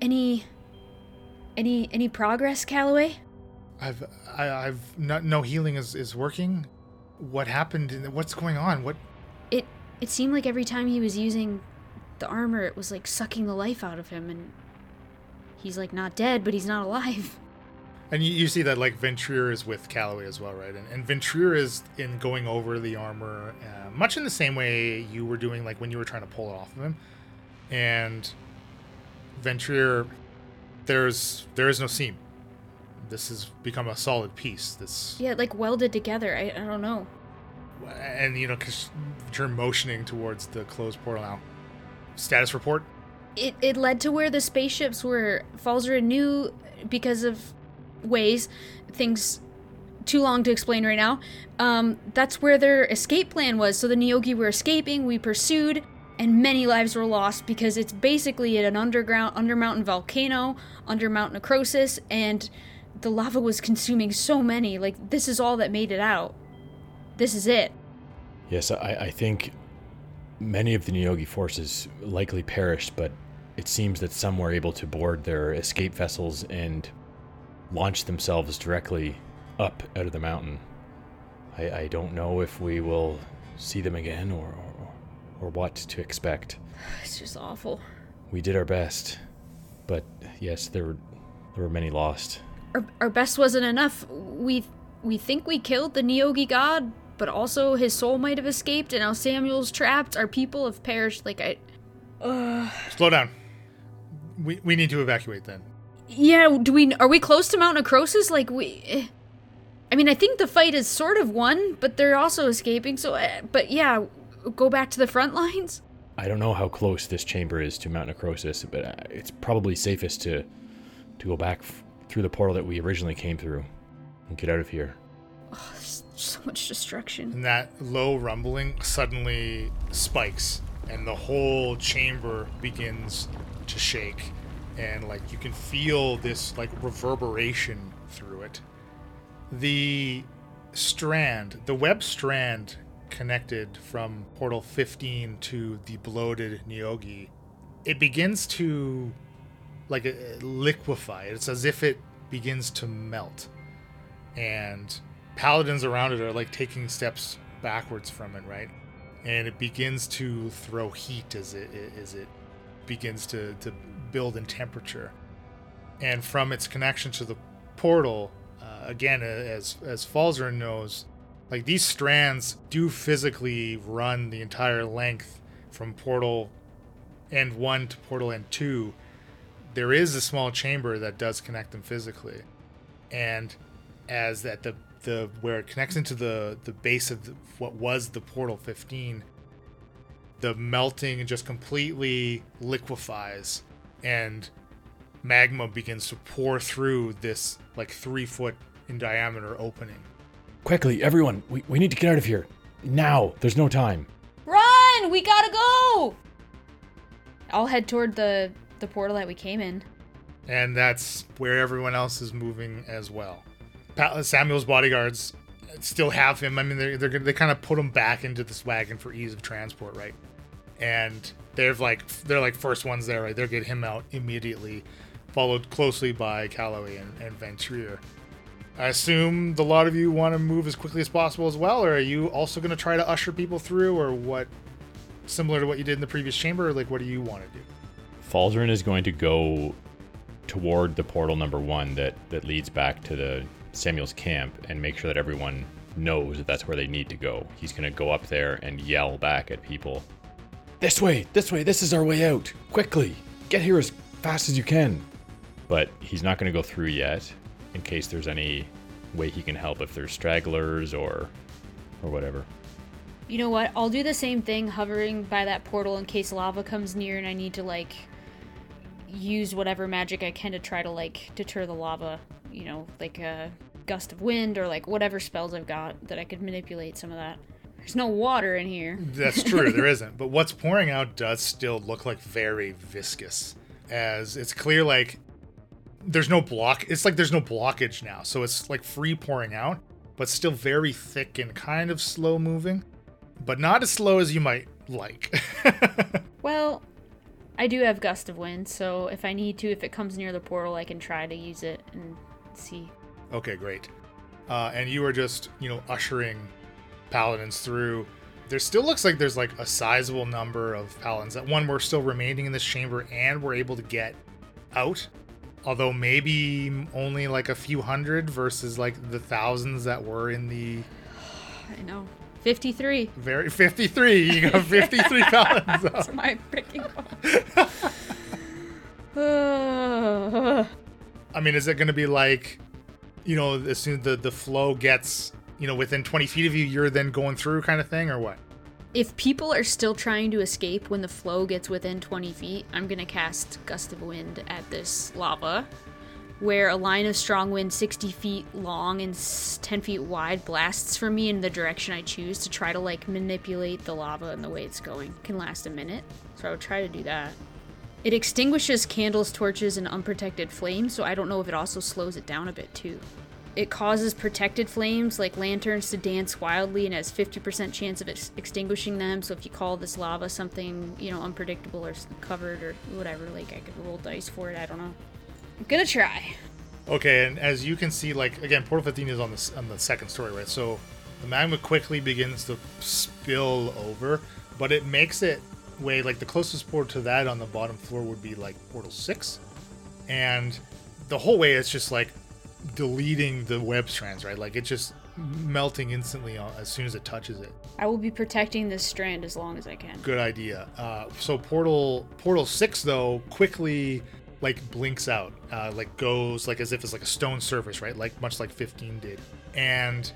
D: Any. Any any progress, Calloway?
A: i've I, i've not no healing is is working what happened and what's going on what
D: It it seemed like every time he was using the armor, it was like sucking the life out of him, and he's like not dead, but he's not alive.
A: And you, you see that like Ventrier is with Calloway as well, right? And, and Ventrier is in going over the armor, uh, much in the same way you were doing, like when you were trying to pull it off of him. And Ventrier, there's there is no seam. This has become a solid piece. This
D: Yeah, like welded together. I, I don't know.
A: and you know, because you're motioning towards the closed portal now. Status report.
D: it, it led to where the spaceships were. Falzer knew because of ways, things too long to explain right now. Um, that's where their escape plan was. So the Neogi were escaping, we pursued, and many lives were lost because it's basically an underground, under mountain volcano, under Mount Necrosis, and the lava was consuming so many. Like, this is all that made it out. This is it.
C: Yes, I, I think many of the Neogi forces likely perished, but it seems that some were able to board their escape vessels and launch themselves directly up out of the mountain. I, I don't know if we will see them again or, or, or what to expect.
D: It's just awful.
C: We did our best, but yes, there were there were many lost.
D: Our, our best wasn't enough. We we think we killed the Neogi god, but also his soul might have escaped, and now Samuel's trapped. Our people have perished. Like I,
A: Slow down. We, we need to evacuate then.
D: Yeah. Do we are we close to Mount Necrosis? Like we. eh. I mean, I think the fight is sort of won, but they're also escaping. So, uh, but yeah, go back to the front lines.
C: I don't know how close this chamber is to Mount Necrosis, but uh, it's probably safest to to go back f- through the portal that we originally came through and get out of here.
D: Oh, So much destruction.
A: And that low rumbling suddenly spikes, and the whole chamber begins to shake. And, like, you can feel this, like, reverberation through it. The strand, the web strand connected from portal 15 to the bloated Neogi, it begins to, like, uh, liquefy. It's as if it begins to melt. And paladins around it are like taking steps backwards from it, right? And it begins to throw heat as it as it begins to, to build in temperature. And from its connection to the portal, uh, again, as as Falzer knows, like these strands do physically run the entire length from portal end one to portal end two. There is a small chamber that does connect them physically, and as at the the where it connects into the the base of the, what was the portal 15 the melting just completely liquefies and magma begins to pour through this like three foot in diameter opening
C: Quickly, everyone, we, we need to get out of here. Now! There's no time.
D: Run! We gotta go! I'll head toward the the portal that we came in.
A: and that's where everyone else is moving as well Pa- samuel's bodyguards still have him i mean they're, they're gonna they kind of put him back into this wagon for ease of transport right and they're like they're like first ones there right they'll get him out immediately followed closely by calloway and, and i assume the lot of you want to move as quickly as possible as well or are you also going to try to usher people through or what similar to what you did in the previous chamber or like what do you want to do
C: Falzaren is going to go toward the portal number one that, that leads back to the Samuel's camp and make sure that everyone knows that that's where they need to go. He's going to go up there and yell back at people. This way, this way, this is our way out. Quickly, get here as fast as you can. But he's not going to go through yet in case there's any way he can help if there's stragglers or or whatever.
D: You know what? I'll do the same thing, hovering by that portal in case lava comes near and I need to like use whatever magic I can to try to like deter the lava. You know, like a gust of wind or like whatever spells I've got that I could manipulate some of that. There's no water in here.
A: That's true, there isn't. But what's pouring out does still look like very viscous. As it's clear like there's no block it's like there's no blockage now. So it's like free pouring out, but still very thick and kind of slow moving. But not as slow as you might like.
D: Well, I do have gust of wind, so if I need to, if it comes near the portal, I can try to use it and see.
A: okay, great. Uh, and you are just, you know, ushering paladins through. There still looks like there's like a sizable number of paladins. That one were still remaining in this chamber and were able to get out. Although maybe only like a few hundred versus like the thousands that were in the
D: I know. 53.
A: very 53. You got 53 paladins.
D: That's my freaking phone.
A: I mean, is it going to be like, you know, as soon as the the flow gets, you know, within 20 feet of you, you're then going through kind of thing, or what?
D: If people are still trying to escape when the flow gets within 20 feet, I'm gonna cast Gust of Wind at this lava, where a line of strong wind 60 feet long and 10 feet wide blasts from me in the direction I choose to try to like manipulate the lava and the way it's going. It can last a minute, so I would try to do that. It extinguishes candles, torches, and unprotected flames, so I don't know if it also slows it down a bit too. It causes protected flames like lanterns to dance wildly and has 50% chance of ex- extinguishing them. So if you call this lava something, you know, unpredictable or covered or whatever, like I could roll dice for it. I don't know. I'm gonna try.
A: Okay, and as you can see, like again, Portal 15 is on the on the second story, right? So the magma quickly begins to spill over, but it makes it way like the closest portal to that on the bottom floor would be like Portal 6, and the whole way it's just like deleting the web strands, right? Like it's just melting instantly as soon as it touches it.
D: I will be protecting this strand as long as I can.
A: Good idea. Uh, so portal portal six though quickly like blinks out, uh, like goes like as if it's like a stone surface, right? Like much like 15 did, and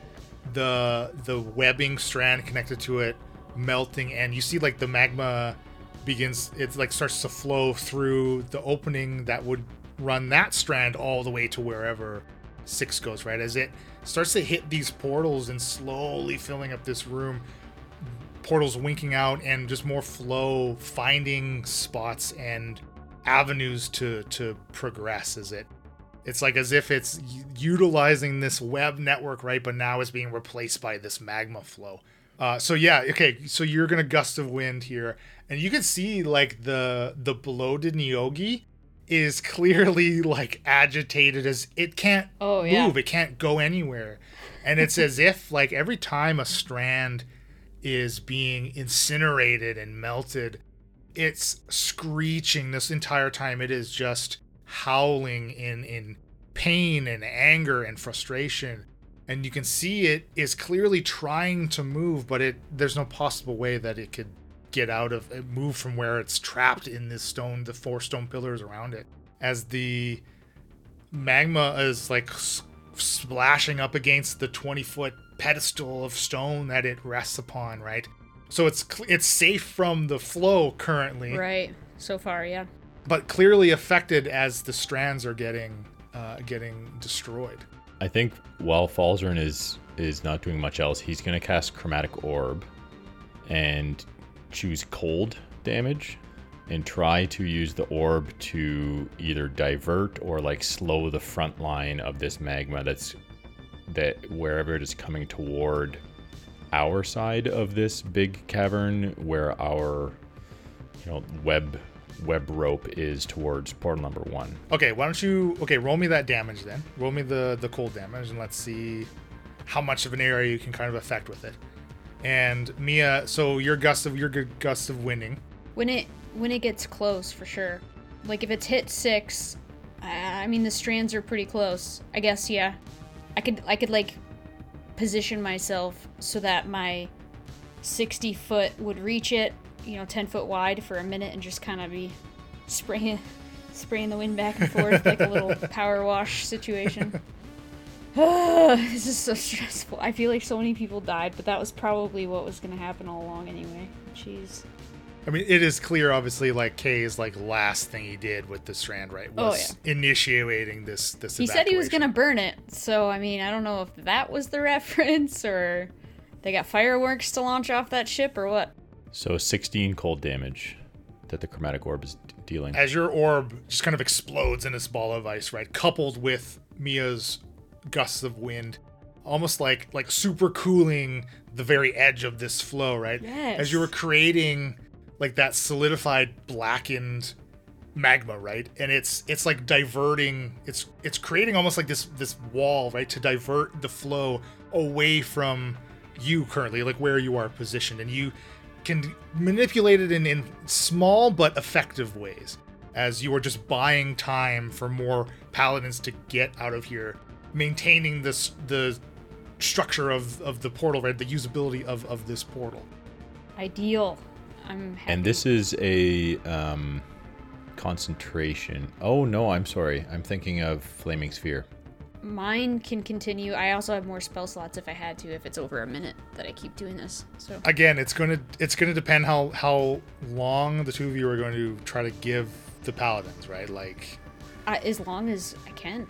A: the the webbing strand connected to it melting, and you see like the magma begins. It like starts to flow through the opening that would run that strand all the way to wherever six goes, right? As it starts to hit these portals and slowly filling up this room, portals winking out and just more flow, finding spots and avenues to to progress as it it's like as if it's utilizing this web network right? But now it's being replaced by this magma flow. Uh, so yeah okay so you're gonna gust of wind here. And you can see like the the bloated Neogi is clearly like agitated as it can't
D: oh, yeah.
A: move, it can't go anywhere. And it's as if like every time a strand is being incinerated and melted, it's screeching this entire time. It is just howling in in pain and anger and frustration. And you can see it is clearly trying to move, but it there's no possible way that it could get out of uh, move from where it's trapped in this stone the four stone pillars around it. As the magma is like splashing up against the 20 foot pedestal of stone that it rests upon right? So it's it's safe from the flow currently.
D: Right. So far yeah.
A: But clearly affected as the strands are getting uh, getting destroyed.
C: I think while falzaren is is not doing much else he's going to cast chromatic orb. And choose cold damage and try to use the orb to either divert or like slow the front line of this magma that's that wherever it is coming toward our side of this big cavern where our you know web web rope is towards portal number one.
A: Okay, why don't you okay, roll me that damage then. Roll me the the cold damage and let's see how much of an area you can kind of affect with it. And Mia, so your gust of your good gust of winning.
D: When it when it gets close, for sure. Like if it's hit six, I mean the strands are pretty close. I guess yeah. I could I could like position myself so that my 60 foot would reach it, you know, 10 foot wide for a minute and just kind of be spraying spraying the wind back and forth like a little power wash situation. this is so stressful. I feel like so many people died, but that was probably what was going to happen all along anyway. Jeez.
A: I mean, it is clear, obviously, like Kay's like last thing he did with the strand, right, oh, was oh, yeah. initiating this this.
D: He said he was gonna burn it, so I mean, I don't know if that was the reference or they got fireworks to launch off that ship or what.
C: So 16 cold damage that the chromatic orb is dealing.
A: As your orb just kind of explodes in this ball of ice, right, coupled with Mia's gusts of wind almost like like super cooling the very edge of this flow right?
D: Yes.
A: as you were creating like that solidified blackened magma right? And it's it's like diverting it's it's creating almost like this this wall right to divert the flow away from you currently like where you are positioned. And you can manipulate it in in small but effective ways as you are just buying time for more paladins to get out of here maintaining this the structure of of the portal, right? The usability of of this portal.
D: Ideal. I'm.
C: Happy. And this is a um, concentration. Oh no, I'm sorry. I'm thinking of flaming sphere.
D: mine can continue. I also have more spell slots if I had to, if it's over a minute that I keep doing this. So
A: Again, it's gonna it's gonna depend how how long the two of you are going to try to give the paladins, right? Like,
D: I, as long as I can.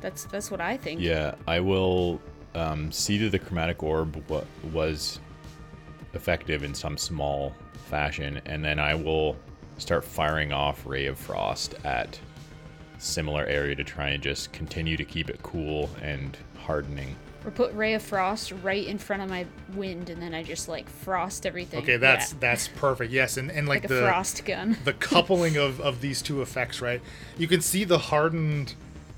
D: That's that's what I think.
C: Yeah, I will um, see that the chromatic orb wa- was effective in some small fashion, and then I will start firing off Ray of Frost at similar area to try and just continue to keep it cool and hardening.
D: Or put Ray of Frost right in front of my wind, and then I just like frost everything.
A: okay, that's
D: Yeah,
A: that's perfect. Yes, and and like,
D: like a
A: the
D: frost gun.
A: the coupling of of these two effects, right? You can see the hardened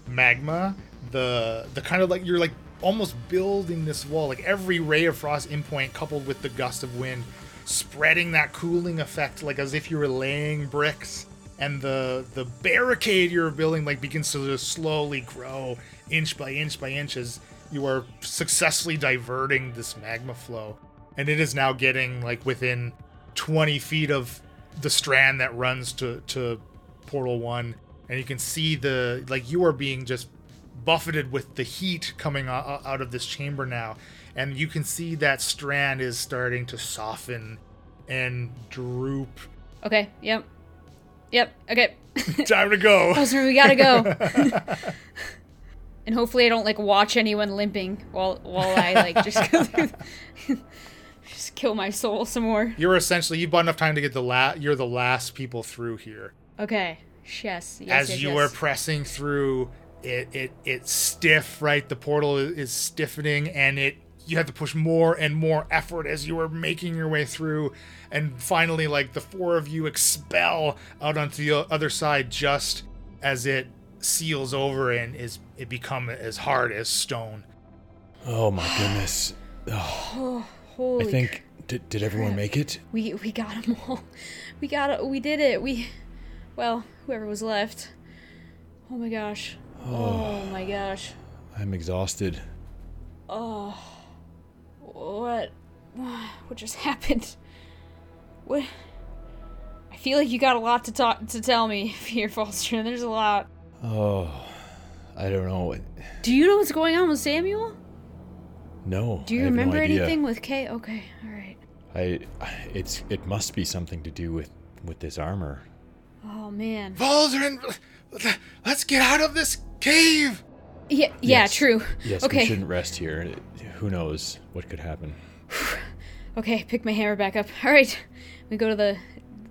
A: magma, the the kind of like you're like almost building this wall, like every ray of frost in point coupled with the gust of wind, spreading that cooling effect, like as if you were laying bricks. And the the barricade you're building like begins to just slowly grow inch by inch by inch as you are successfully diverting this magma flow. And it is now getting like within 20 feet of the strand that runs to to portal 1 and you can see the like you are being just buffeted with the heat coming out of this chamber now and you can see that strand is starting to soften and droop
D: Okay. Yep. Yep. Okay.
A: time to go
D: we gotta go. and hopefully, I don't like watch anyone limping while while I like just go through. just kill my soul some more.
A: you're essentially you've bought enough time to get the la- you're the last people through here
D: Okay. Yes. Yes.
A: as
D: yes,
A: you
D: yes.
A: are pressing through it it it's stiff right the portal is stiffening and it you have to push more and more effort as you are making your way through and finally like the four of you expel out onto the other side just as it seals over and is it become as hard as stone
C: Oh my goodness. Oh,
D: Holy
C: I think did, did everyone make it?
D: we we got them all. We got it. We did it. We, well, whoever was left. Oh my gosh. Oh, my oh. gosh.
C: I'm exhausted. Oh.
D: What? What just happened? What? I feel like you got a lot to talk to tell me here, Foster. There's a lot.
C: Oh, I don't know.
D: Do you know what's going on with Samuel?
C: No.
D: Do you
C: no
D: remember
C: idea.
D: anything with Kay? Okay, all right.
C: I, it's it must be something to do with with this armor.
D: Oh man.
A: Valdrin, let's get out of this cave
D: Yeah, yeah,
C: Yes.
D: true.
C: Yes,
D: okay.
C: we shouldn't rest here. Who knows what could happen?
D: Okay, pick my hammer back up. All right, we go to the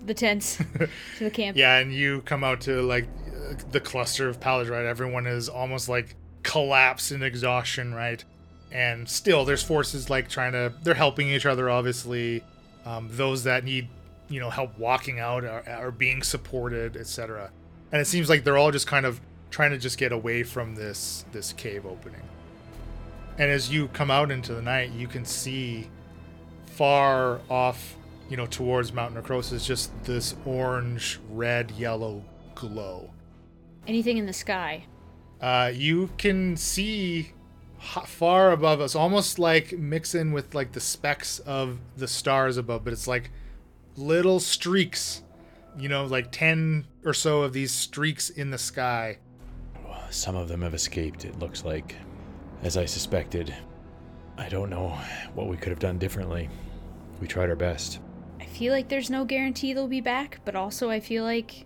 D: the tents, to the camp.
A: Yeah, and you come out to like uh, the cluster of pallets, right? Everyone is almost like collapsed in exhaustion, right? And still, there's forces like trying to, they're helping each other, obviously. Um, those that need, you know, help walking out are, are being supported, etc. And it seems like they're all just kind of trying to just get away from this this cave opening. And as you come out into the night, you can see far off, you know, towards Mount Necrosis, just this orange, red, yellow glow.
D: Anything in the sky?
A: Uh, you can see far above us, almost like mixing with like the specks of the stars above, but it's like little streaks, you know, like 10 or so of these streaks in the sky.
C: Some of them have escaped. It looks like, as I suspected. I don't know what we could have done differently. We tried our best.
D: I feel like there's no guarantee they'll be back, but also I feel like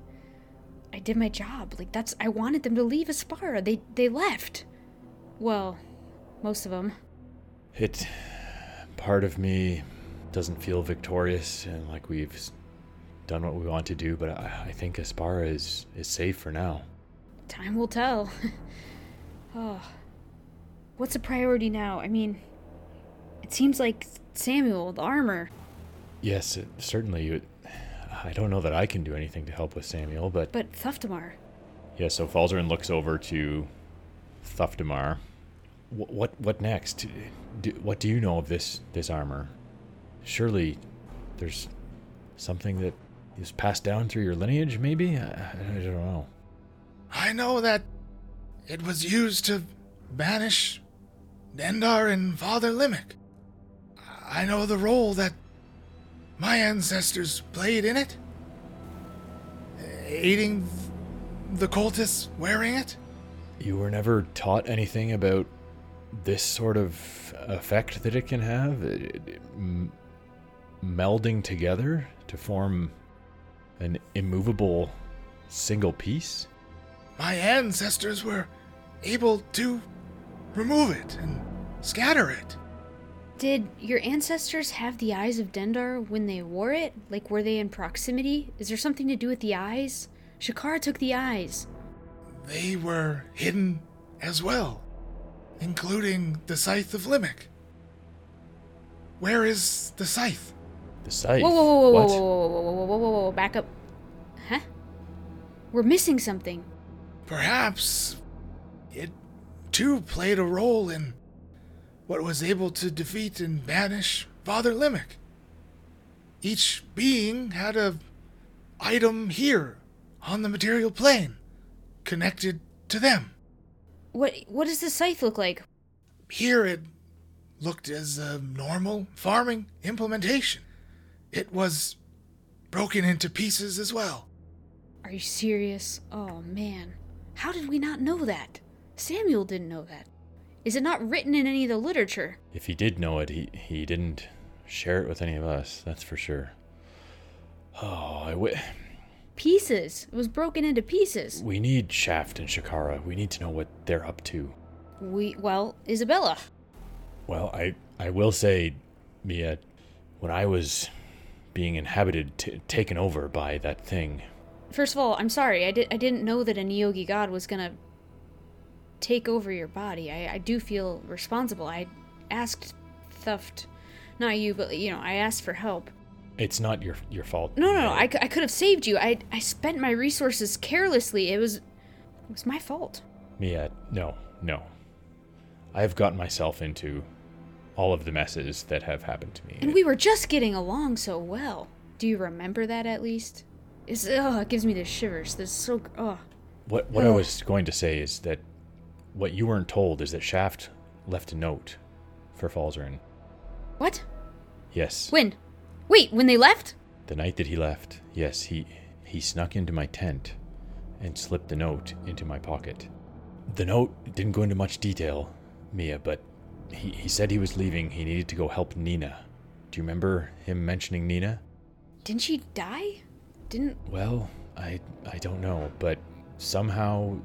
D: I did my job. Like that's I wanted them to leave Aspara. They they left. Well, most of them.
C: It. Part of me doesn't feel victorious and like we've done what we want to do, but I, I think Aspara is is safe for now.
D: Time will tell. oh. What's a priority now? I mean, it seems like Samuel, the armor.
C: Yes, it, certainly. You, I don't know that I can do anything to help with Samuel, but
D: But Thuftamar.
C: yeah. So Falzaren looks over to Thuftamar. What what, what next? Do, what do you know of this this armor? Surely, there's something that is passed down through your lineage. Maybe I, I don't know.
A: I know that it was used to banish Dendar and Father Limerick. I know the role that my ancestors played in it, aiding the cultists wearing it.
C: You were never taught anything about this sort of effect that it can have, it, it, melding together to form an immovable single piece.
B: My ancestors were able to remove it and scatter it.
D: Did your ancestors have the eyes of Dendar when they wore it? Like, were they in proximity? Is there something to do with the eyes? Shakara took the eyes.
B: They were hidden as well, including the scythe of Limerick. Where is the scythe?
C: The scythe.
D: Whoa, whoa, whoa, whoa,
C: what?
D: whoa, whoa, whoa, whoa, whoa, whoa, whoa, back up. Huh? We're missing something.
B: Perhaps it too played a role in what was able to defeat and banish Father Limerick. Each being had a item here on the material plane connected to them.
D: What what does the scythe look like?
B: Here it looked as a normal farming implementation. It was broken into pieces as well.
D: Are you serious? Oh man. How did we not know that? Samuel didn't know that. Is it not written in any of the literature?
C: If he did know it, he, he didn't share it with any of us, that's for sure. Oh, I w-
D: Pieces. It was broken into pieces.
C: we need Shaft and Shakara. We need to know what they're up to.
D: We well, Isabella.
C: Well, I, I will say, Mia, when I was being inhabited, t- taken over by that thing,
D: First of all, I'm sorry. I did I didn't know that a Neogi god was gonna take over your body. I, I do feel responsible. I asked Thuft, not you, but you know, I asked for help.
C: it's not your your fault.
D: No, no. I, I could have saved you. I I spent my resources carelessly. It was it was my fault.
C: Mia, no, no. I have gotten myself into all of the messes that have happened to me.
D: And we were just getting along so well. Do you remember that at least? It's, oh, it gives me the shivers. This is so. Oh.
C: What what I was going to say is that what you weren't told is that Shaft left a note for Falzaren.
D: What?
C: Yes.
D: When? Wait, when they left?
C: The night that he left, yes, he he snuck into my tent and slipped the note into my pocket. The note didn't go into much detail, Mia, but he, he said he was leaving. He needed to go help Nina. Do you remember him mentioning Nina?
D: Didn't she die? Didn't.
C: Well, I I don't know, but somehow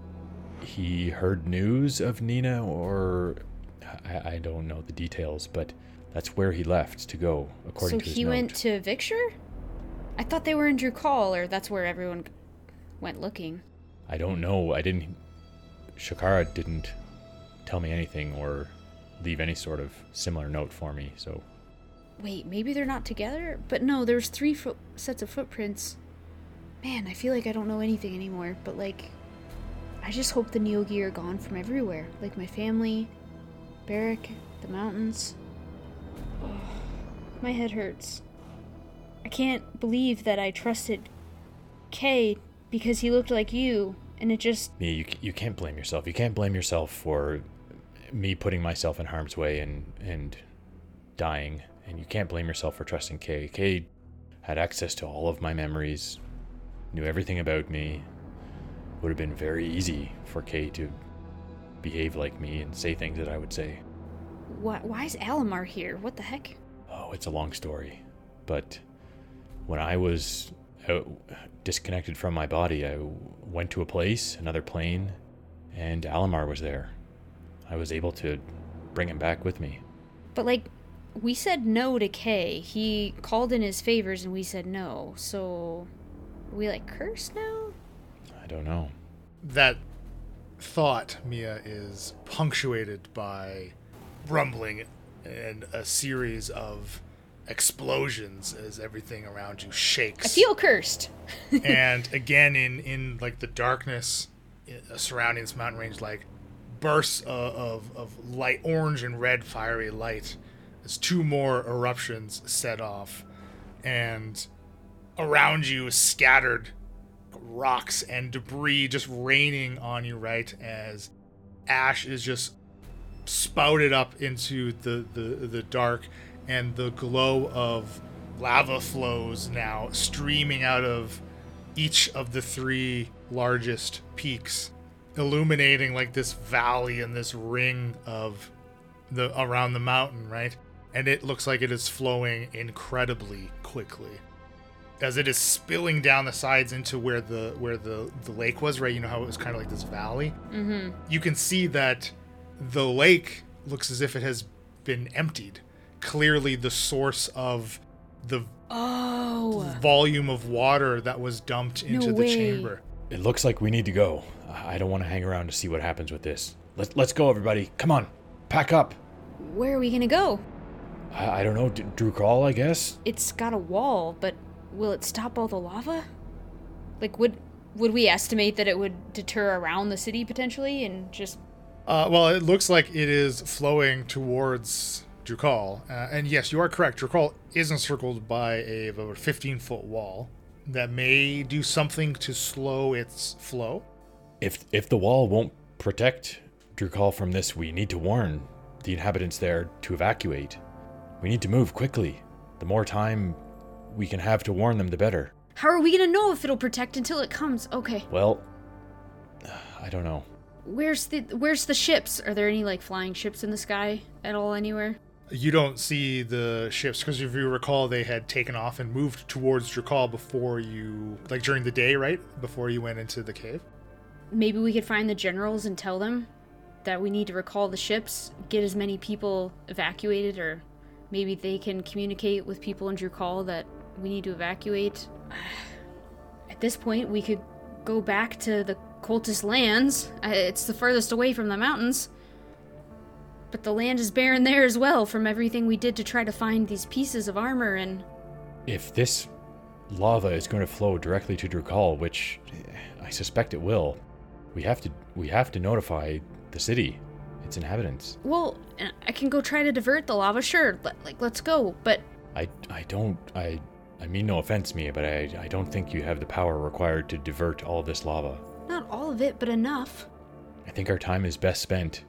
C: he heard news of Nina, or I, I don't know the details, but that's where he left to go, according
D: so
C: to his
D: he
C: note.
D: went to Victor? I thought they were in Drukal, or that's where everyone went looking.
C: I don't know. I didn't. Shakara didn't tell me anything or leave any sort of similar note for me. So
D: Wait, maybe they're not together? But no, there's three foot sets of footprints. Man, I feel like I don't know anything anymore, but like. I just hope the Neogi are gone from everywhere. Like my family, Barrack, the mountains. Oh, my head hurts. I can't believe that I trusted Kay because he looked like you, and it just.
C: me, you you can't blame yourself. You can't blame yourself for me putting myself in harm's way and and dying, and you can't blame yourself for trusting Kay. Kay had access to all of my memories, knew everything about me. Would have been very easy for Kay to behave like me and say things that I would say.
D: Why, why is Alamar here? What the heck?
C: Oh, it's a long story. But when I was out, disconnected from my body, I went to a place, another plane, and Alamar was there. I was able to bring him back with me.
D: But like, we said no to Kay. He called in his favors and we said no. So, we like cursed now?
C: I don't know.
A: that thought, Mia, is punctuated by rumbling and a series of explosions as everything around you shakes.
D: I feel cursed.
A: and again, in in like the darkness uh, surrounding this mountain range, like bursts of, of, of light, orange and red fiery light, as two more eruptions set off, and around you scattered rocks and debris just raining on you right as ash is just spouted up into the, the, the dark. And the glow of lava flows now streaming out of each of the three largest peaks illuminating like this valley and this ring of the around the mountain, right? And it looks like it is flowing incredibly quickly. As it is spilling down the sides into where the where the, the lake was, right? You know how it was kind of like this valley? Mm-hmm. You can see that the lake looks as if it has been emptied. Clearly the source of the
D: Oh.
A: volume of water that was dumped into the
D: way.
A: chamber.
C: It looks like we need to go. I don't want to hang around to see what happens with this. Let's let's go, everybody. Come on, pack up.
D: Where are we gonna go?
C: I, I don't know. D- Drukal, I guess.
D: It's got a wall, but will it stop all the lava? Like, would would we estimate that it would deter around the city potentially, and just
A: Uh, well, it looks like it is flowing towards Drukal. Uh, and yes, you are correct. Drukal is encircled by a a 15 foot wall that may do something to slow its flow.
C: If if the wall won't protect Drukal from this, we need to warn the inhabitants there to evacuate. We need to move quickly. The more time we can have to warn them, the better.
D: how are we gonna know if it'll protect until it comes? Okay,
C: Well, I don't know.
D: where's the where's the ships? Are there any like flying ships in the sky at all anywhere?
A: You don't see the ships because if you recall, they had taken off and moved towards Drukal before you, like during the day, right? Before you went into the cave.
D: Maybe we could find the generals and tell them that we need to recall the ships, get as many people evacuated, or maybe they can communicate with people in Drukal that we need to evacuate. At this point, we could go back to the cultist lands. Uh, It's the furthest away from the mountains. But the land is barren there as well from everything we did to try to find these pieces of armor and
C: If this lava is going to flow directly to Drukal, which I suspect it will, we have to we have to notify the city, its inhabitants.
D: well, I can go try to divert the lava. Sure, let, like let's go. But
C: I I don't I I mean no offense, Mia, but I I don't think you have the power required to divert all this lava.
D: not all of it, but enough.
C: I think our time is best spent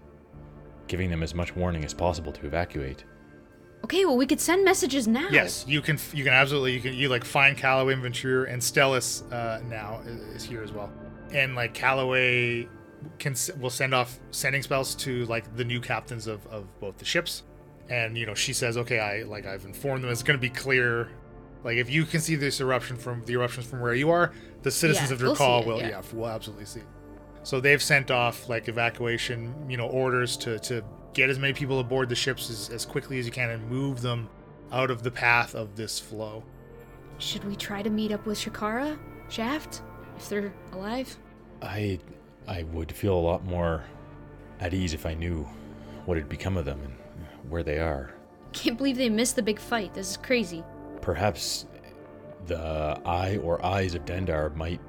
C: giving them as much warning as possible to evacuate.
D: Okay, well we could send messages now.
A: Yes, you can. You can absolutely. You can. You like find Calloway and Ventura and Stellis uh, now is, is here as well, and like Calloway can will send off sending spells to like the new captains of, of both the ships, and you know she says, okay, I like I've informed them. It's going to be clear. Like if you can see this eruption from the eruptions from where you are, the citizens
D: Yeah,
A: of
D: they'll see
A: Drukal
D: it,
A: will
D: yeah.
A: yeah will absolutely see. So they've sent off like evacuation, you know, orders to to get as many people aboard the ships as, as quickly as you can and move them out of the path of this flow.
D: Should we try to meet up with Shakara, Shaft, if they're alive?
C: I I would feel a lot more at ease if I knew what had become of them and where they are.
D: Can't believe they missed the big fight. This is crazy.
C: Perhaps the eye or eyes of Dendar might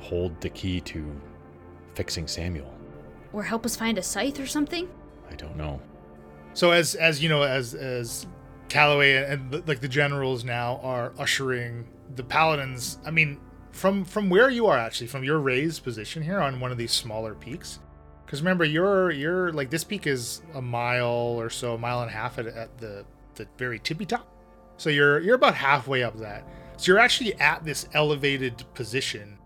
C: hold the key to fixing Samuel.
D: Or help us find a scythe or something?
C: I don't know.
A: So as as you know, as as Calloway and the, like the generals now are ushering the paladins. I mean, from from where you are actually, from your raised position here on one of these smaller peaks. Because remember, you're you're like this peak is a mile or so, a mile and a half at, at the the very tippy top. So you're you're about halfway up that. So you're actually at this elevated position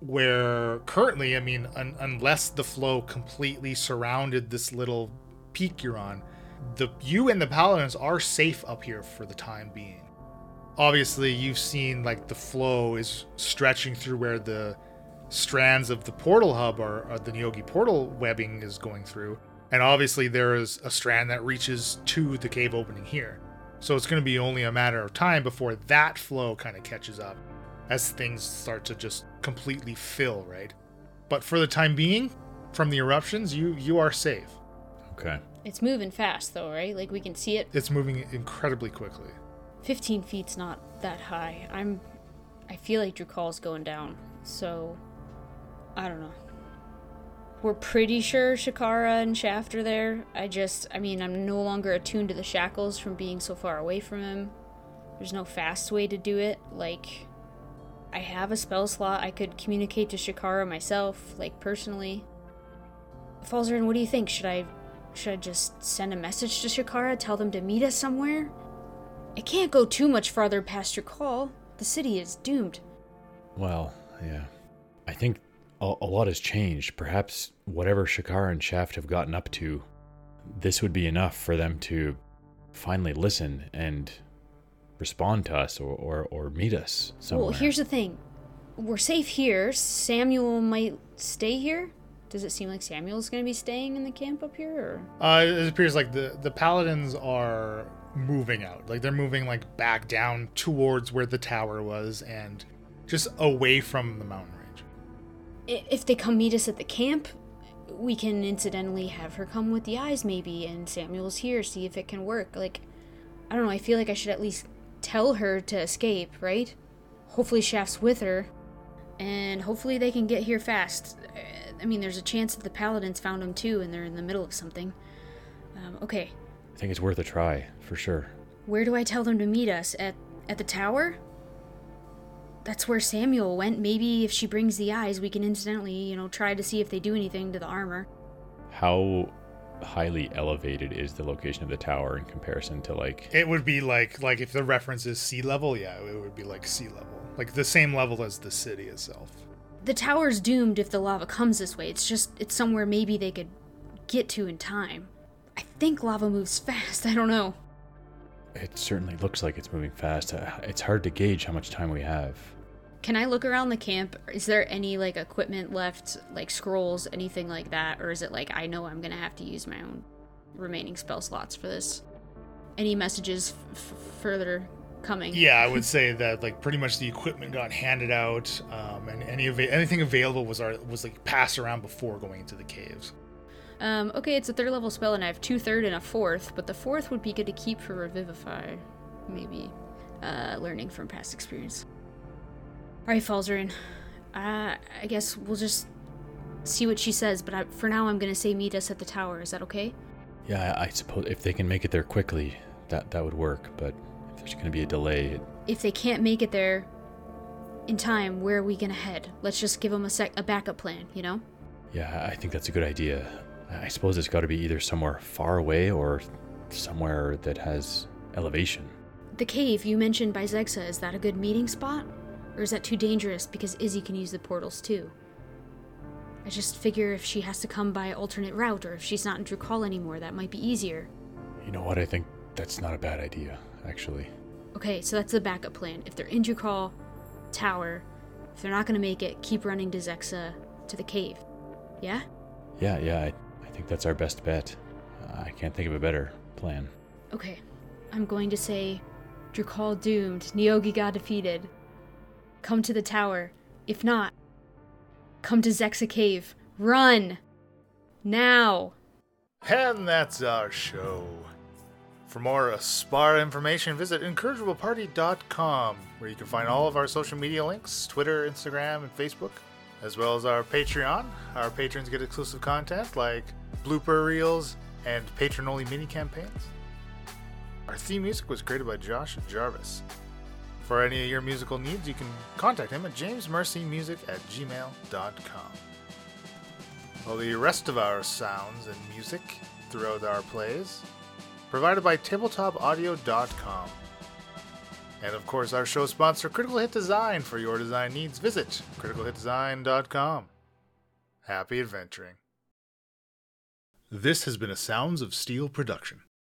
A: where currently, I mean, un- unless the flow completely surrounded this little peak you're on, the you and the paladins are safe up here for the time being. Obviously, you've seen like the flow is stretching through where the strands of the portal hub or, or uh, the Neogi portal webbing is going through, and obviously there is a strand that reaches to the cave opening here. So it's going to be only a matter of time before that flow kind of catches up as things start to just completely fill, right? But for the time being, from the eruptions, you you are safe.
C: Okay.
D: It's moving fast, though, right? Like we can see it.
A: It's moving incredibly quickly.
D: 15 feet's not that high. I'm. I feel like Drukal's going down. So. I don't know. We're pretty sure Shakara and Shaft are there. I just. I mean, I'm no longer attuned to the shackles from being so far away from him. There's no fast way to do it. Like. I have a spell slot. I could communicate to Shakara myself, like personally. Falzaren, what do you think? Should I should I just send a message to Shakara, tell them to meet us somewhere? It can't go too much farther past your call. The city is doomed.
C: Well, yeah. I think a, a lot has changed. Perhaps whatever Shakar and Shaft have gotten up to, this would be enough for them to finally listen and respond to us or, or, or meet us somewhere.
D: Well, here's the thing. We're safe here. Samuel might stay here. Does it seem like Samuel's going to be staying in the camp up here? Or?
A: Uh, it appears like the the paladins are moving out. Like they're moving like back down towards where the tower was and just away from the mountain range.
D: If they come meet us at the camp, we can incidentally have her come with the eyes, maybe, and Samuel's here, see if it can work. Like, I don't know, I feel like I should at least tell her to escape, right? Hopefully, Shaft's with her, and hopefully, they can get here fast. I mean, there's a chance that the Paladins found them too, and they're in the middle of something. Um, okay,
C: think it's worth a try, for sure.
D: where do I tell them to meet us? At at the tower? That's where Samuel went. Maybe if she brings the eyes, we can incidentally, you know, try to see if they do anything to the armor.
C: How highly elevated is the location of the tower in comparison to like
A: It would be like like if the reference is sea level, yeah, it would be like sea level. Like the same level as the city itself.
D: The tower's doomed if the lava comes this way. It's just it's somewhere maybe they could get to in time. I think lava moves fast. I don't know.
C: it certainly looks like it's moving fast. Uh, It's hard to gauge how much time we have.
D: Can I look around the camp? Is there any like equipment left, like scrolls, anything like that, or is it like I know I'm gonna have to use my own remaining spell slots for this? Any messages f- f- further coming?
A: Yeah, I would say that like pretty much the equipment got handed out, um, and any of anything available was our, was like passed around before going into the caves.
D: Um, okay, it's a third level spell, and I have two third and a fourth, but the fourth would be good to keep for Revivify, maybe. Uh, learning from past experience. All right, Falzaren. Uh, I guess we'll just see what she says, but I, for now, I'm gonna say meet us at the tower. Is that okay?
C: Yeah, I, I suppose if they can make it there quickly, that that would work. But if there's going to be a delay, it,
D: If they can't make it there in time, where are we gonna head? Let's just give them a sec- a backup plan, you know?
C: yeah, I think that's a good idea. I suppose it's got to be either somewhere far away or somewhere that has elevation.
D: The cave you mentioned by Zexa, is that a good meeting spot? Or is that too dangerous because Izzy can use the portals too? I just figure if she has to come by alternate route or if she's not in Drukal anymore, that might be easier.
C: You know what? I think that's not a bad idea, actually.
D: Okay, so that's the backup plan. If they're in Drukal Tower, if they're not gonna make it, keep running to Zexa to the cave. Yeah?
C: Yeah, yeah, I think that's our best bet. Uh, I can't think of a better plan.
D: Okay. I'm going to say Drukal doomed, Neogiga defeated. Come to the tower. If not, come to Zexa Cave. Run! Now!
A: And that's our show. For more Aspara information, visit incorrigibleparty.com, where you can find all of our social media links Twitter, Instagram, and Facebook, as well as our Patreon. Our patrons get exclusive content like blooper reels and patron only mini campaigns. Our theme music was created by Josh Jarvis. For any of your musical needs, you can contact him at jamesmercymusic at gmail.com. Well, the rest of our sounds and music throughout our plays provided by tabletopaudio.com. And of course, our show sponsor, Critical Hit Design, for your design needs. Visit criticalhitdesign.com. Happy adventuring. This has been a Sounds of Steel production.